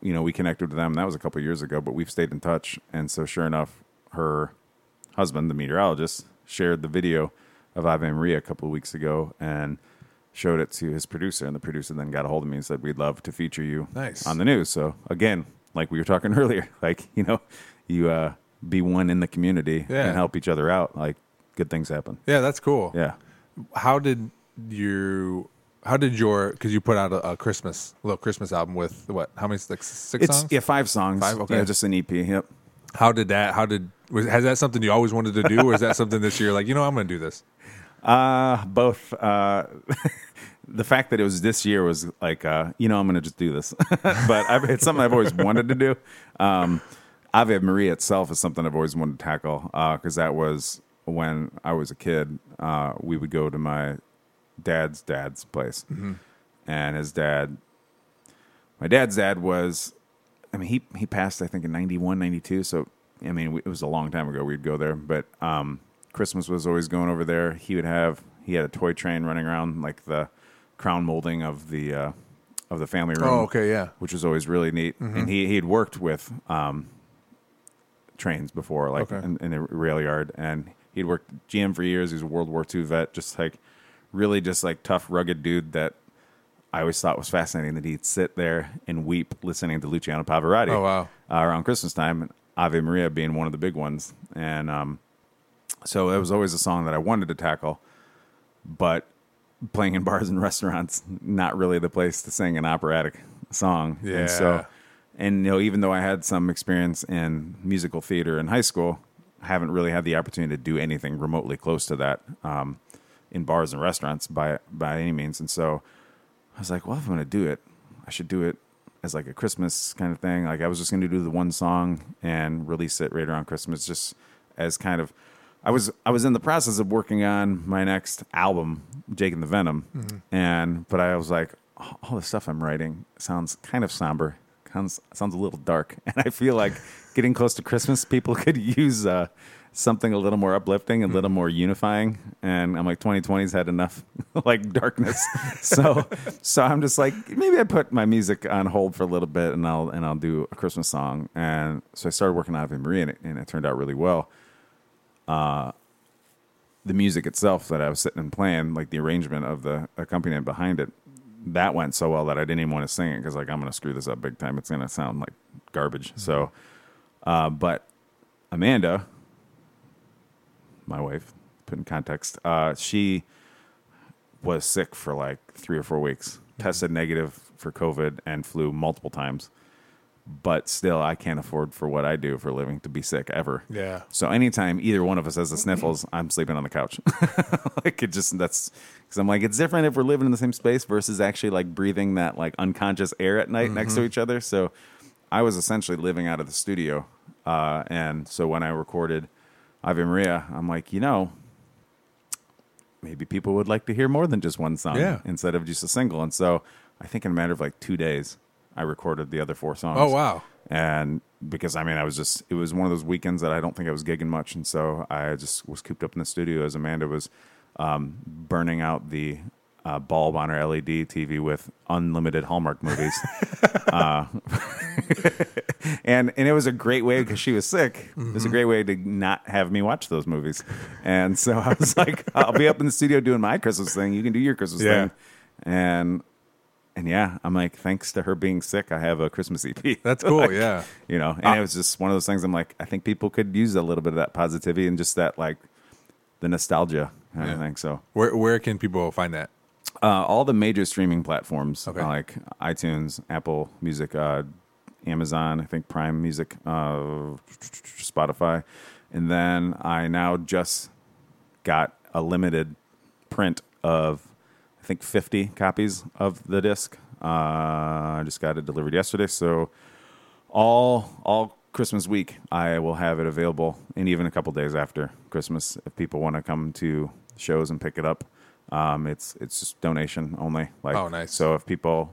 you know, we connected with them. That was a couple of years ago, but we've stayed in touch. And so, sure enough, her husband, the meteorologist, shared the video of Ave Maria a couple of weeks ago and showed it to his producer. And the producer then got a hold of me and said, We'd love to feature you Nice. on the news. So, again, like we were talking *laughs* earlier, like, you know, you uh, be one in the community Yeah. and help each other out. Like, good things happen. Yeah, that's cool. Yeah. How did you? How did your? Because you put out a, a Christmas little Christmas album with what? How many? Like six It's songs. yeah, five songs. Five? Okay. Yeah, just an EP. Yep. How did that? How did? Was, has that something you always wanted to do, or is that something this year? Like, you know, I'm going to do this. Uh, both. Uh, *laughs* the fact that it was this year was like, uh, you know, I'm going to just do this. *laughs* but I've, it's something I've always wanted to do. Um, Ave Maria itself is something I've always wanted to tackle because that was when I was a kid. Uh, we would go to my dad's dad's place, and his dad, my dad's dad was, I mean, he he passed I think in 91, 92. So I mean, we- it was a long time ago. We'd go there, but um, Christmas was always going over there. He would have he had a toy train running around like the crown molding of the uh, of the family room. Oh, okay, yeah. which was always really neat. And he he had worked with um, trains before, like Okay. in, in the rail yard, and he'd worked GM for years. He was a World War II vet, just like really just like tough, rugged dude that I always thought was fascinating that he'd sit there and weep listening to Luciano Pavarotti. Oh, wow. Uh, around Christmas time, and Ave Maria being one of the big ones, and um, so it was always a song that I wanted to tackle, but playing in bars and restaurants, not really the place to sing an operatic song. Yeah. And so, and you know, even though I had some experience in musical theater in high school, I haven't really had the opportunity to do anything remotely close to that um, in bars and restaurants by by any means. And so, I was like, well, if I'm going to do it, I should do it as like a Christmas kind of thing. Like I was just going to do the one song and release it right around Christmas, just as kind of. I was I was in the process of working on my next album, Jake and the Venom, and but I was like, all the stuff I'm writing sounds kind of somber, sounds sounds a little dark, *laughs* and I feel like getting close to Christmas, people *laughs* could use uh, something a little more uplifting, a little more unifying. And I'm like, 2020's had enough *laughs* like darkness, so so I'm just like, maybe I put my music on hold for a little bit, and I'll and I'll do a Christmas song. And so I started working on Ave Maria, and it, and it turned out really well the music itself that I was sitting and playing, like the arrangement of the accompaniment behind it, that went so well that I didn't even want to sing it because like I'm going to screw this up big time. It's going to sound like garbage. So, uh, but Amanda, my wife, put in context, uh, she was sick for like three or four weeks, tested negative for COVID and flew multiple times. But still, I can't afford for what I do for a living to be sick ever. Yeah. So anytime either one of us has the sniffles, I'm sleeping on the couch. *laughs* like it just that's because I'm like it's different if we're living in the same space versus actually like breathing that like unconscious air at night next to each other. So I was essentially living out of the studio, uh, and so when I recorded Ave Maria, I'm like, you know, maybe people would like to hear more than just one song Yeah. instead of just a single. And so I think in a matter of like two days, I recorded the other four songs. Oh wow. And because I mean, I was just, it was one of those weekends that I don't think I was gigging much. And so I just was cooped up in the studio as Amanda was um, burning out the uh, bulb on her LED TV with unlimited Hallmark movies. *laughs* uh, *laughs* and and it was a great way because she was sick. It was a great way to not have me watch those movies. And so I was like, I'll be up in the studio doing my Christmas thing. You can do your Christmas Yeah. thing. And and yeah, I'm like, thanks to her being sick, I have a Christmas EP. *laughs* That's cool. Like, yeah. You know, and it was just one of those things. I'm like, I think people could use a little bit of that positivity and just that like the nostalgia kind of Yeah. thing. So Where where can people find that? uh, all the major streaming platforms, Okay. like iTunes, Apple Music, uh, Amazon, I think Prime Music, uh, Spotify, and then I now just got a limited print of I think 50 copies of the disc. Uh, I just got it delivered yesterday, so all all Christmas week I will have it available, and even a couple days after Christmas, if people want to come to shows and pick it up. Um, it's it's just donation only. Like, Oh, nice. So if people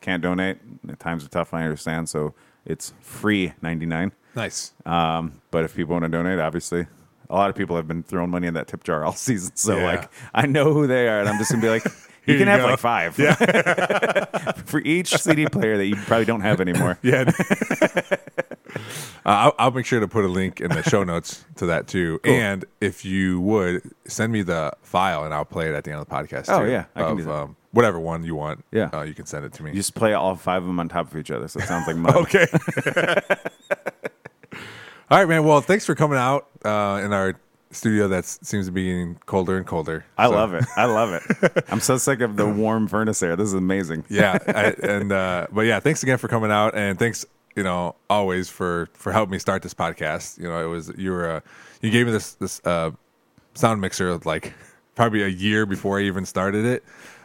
can't donate, times are tough. I understand. So it's free ninety nine. Nice. Um, but if people want to donate, obviously, a lot of people have been throwing money in that tip jar all *laughs* season. So Yeah. like, I know who they are, and I'm just gonna be like, *laughs* you can you have go. like five. Yeah. *laughs* For each CD player that you probably don't have anymore. Yeah. Uh, I'll, I'll make sure to put a link in the show notes to that too. And if you would send me the file, and I'll play it at the end of the podcast. Oh, too, yeah, I can of, do that. Um, whatever one you want. Yeah. uh, you can send it to me. You just play all five of them on top of each other, so it sounds like mud. okay. All right, man. Well, thanks for coming out uh, in our studio. That seems to be getting colder and colder. I So- love it. I love it. *laughs* I'm so sick of the warm furnace air. This is amazing. *laughs* yeah I, and uh but yeah thanks again for coming out and thanks you know always for for helping me start this podcast you know it was you were uh, you gave me this this uh sound mixer like probably a year before i even started it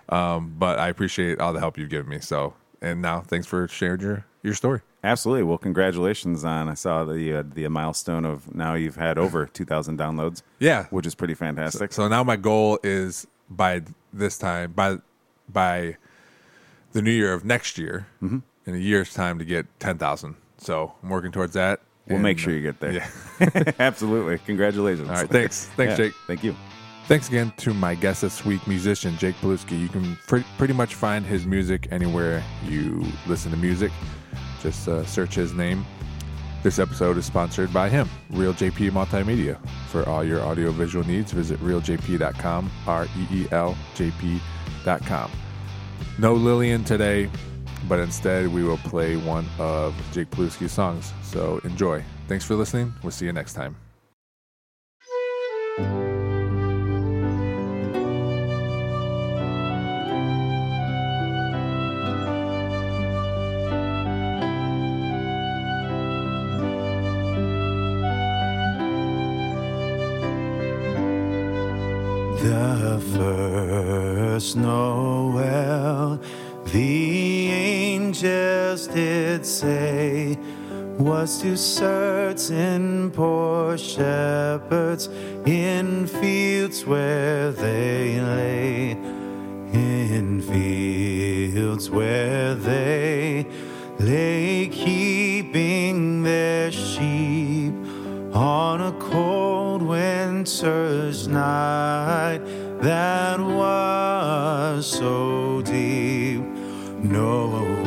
um but i appreciate all the help you've given me so and now thanks for sharing your your story Absolutely. Well, congratulations on. I saw the uh, the milestone of now you've had over 2,000 downloads. Yeah. which is pretty fantastic. so now my goal is by this time by by the new year of next year Mm-hmm. in a year's time to get 10,000 so i'm working towards that we'll And, make sure you get there. yeah *laughs* Absolutely. Congratulations. All right, thanks. Thanks, Yeah, Jake. Thank you. Thanks again to my guest this week, musician Jake Pilewski. You can pre- pretty much find his music anywhere you listen to music. Just uh, search his name. This episode is sponsored by him, ReelJP Multimedia. For all your audiovisual needs, visit reeljp.com, R E E L J P.com. No Lillian today, but instead we will play one of Jake Pilewski's songs. So enjoy. Thanks for listening. We'll see you next time. First Noel, the angels did say, was to certain poor shepherds in fields where they lay, in fields where they lay, keeping their sheep on a cold winter's night that was so deep. Noel,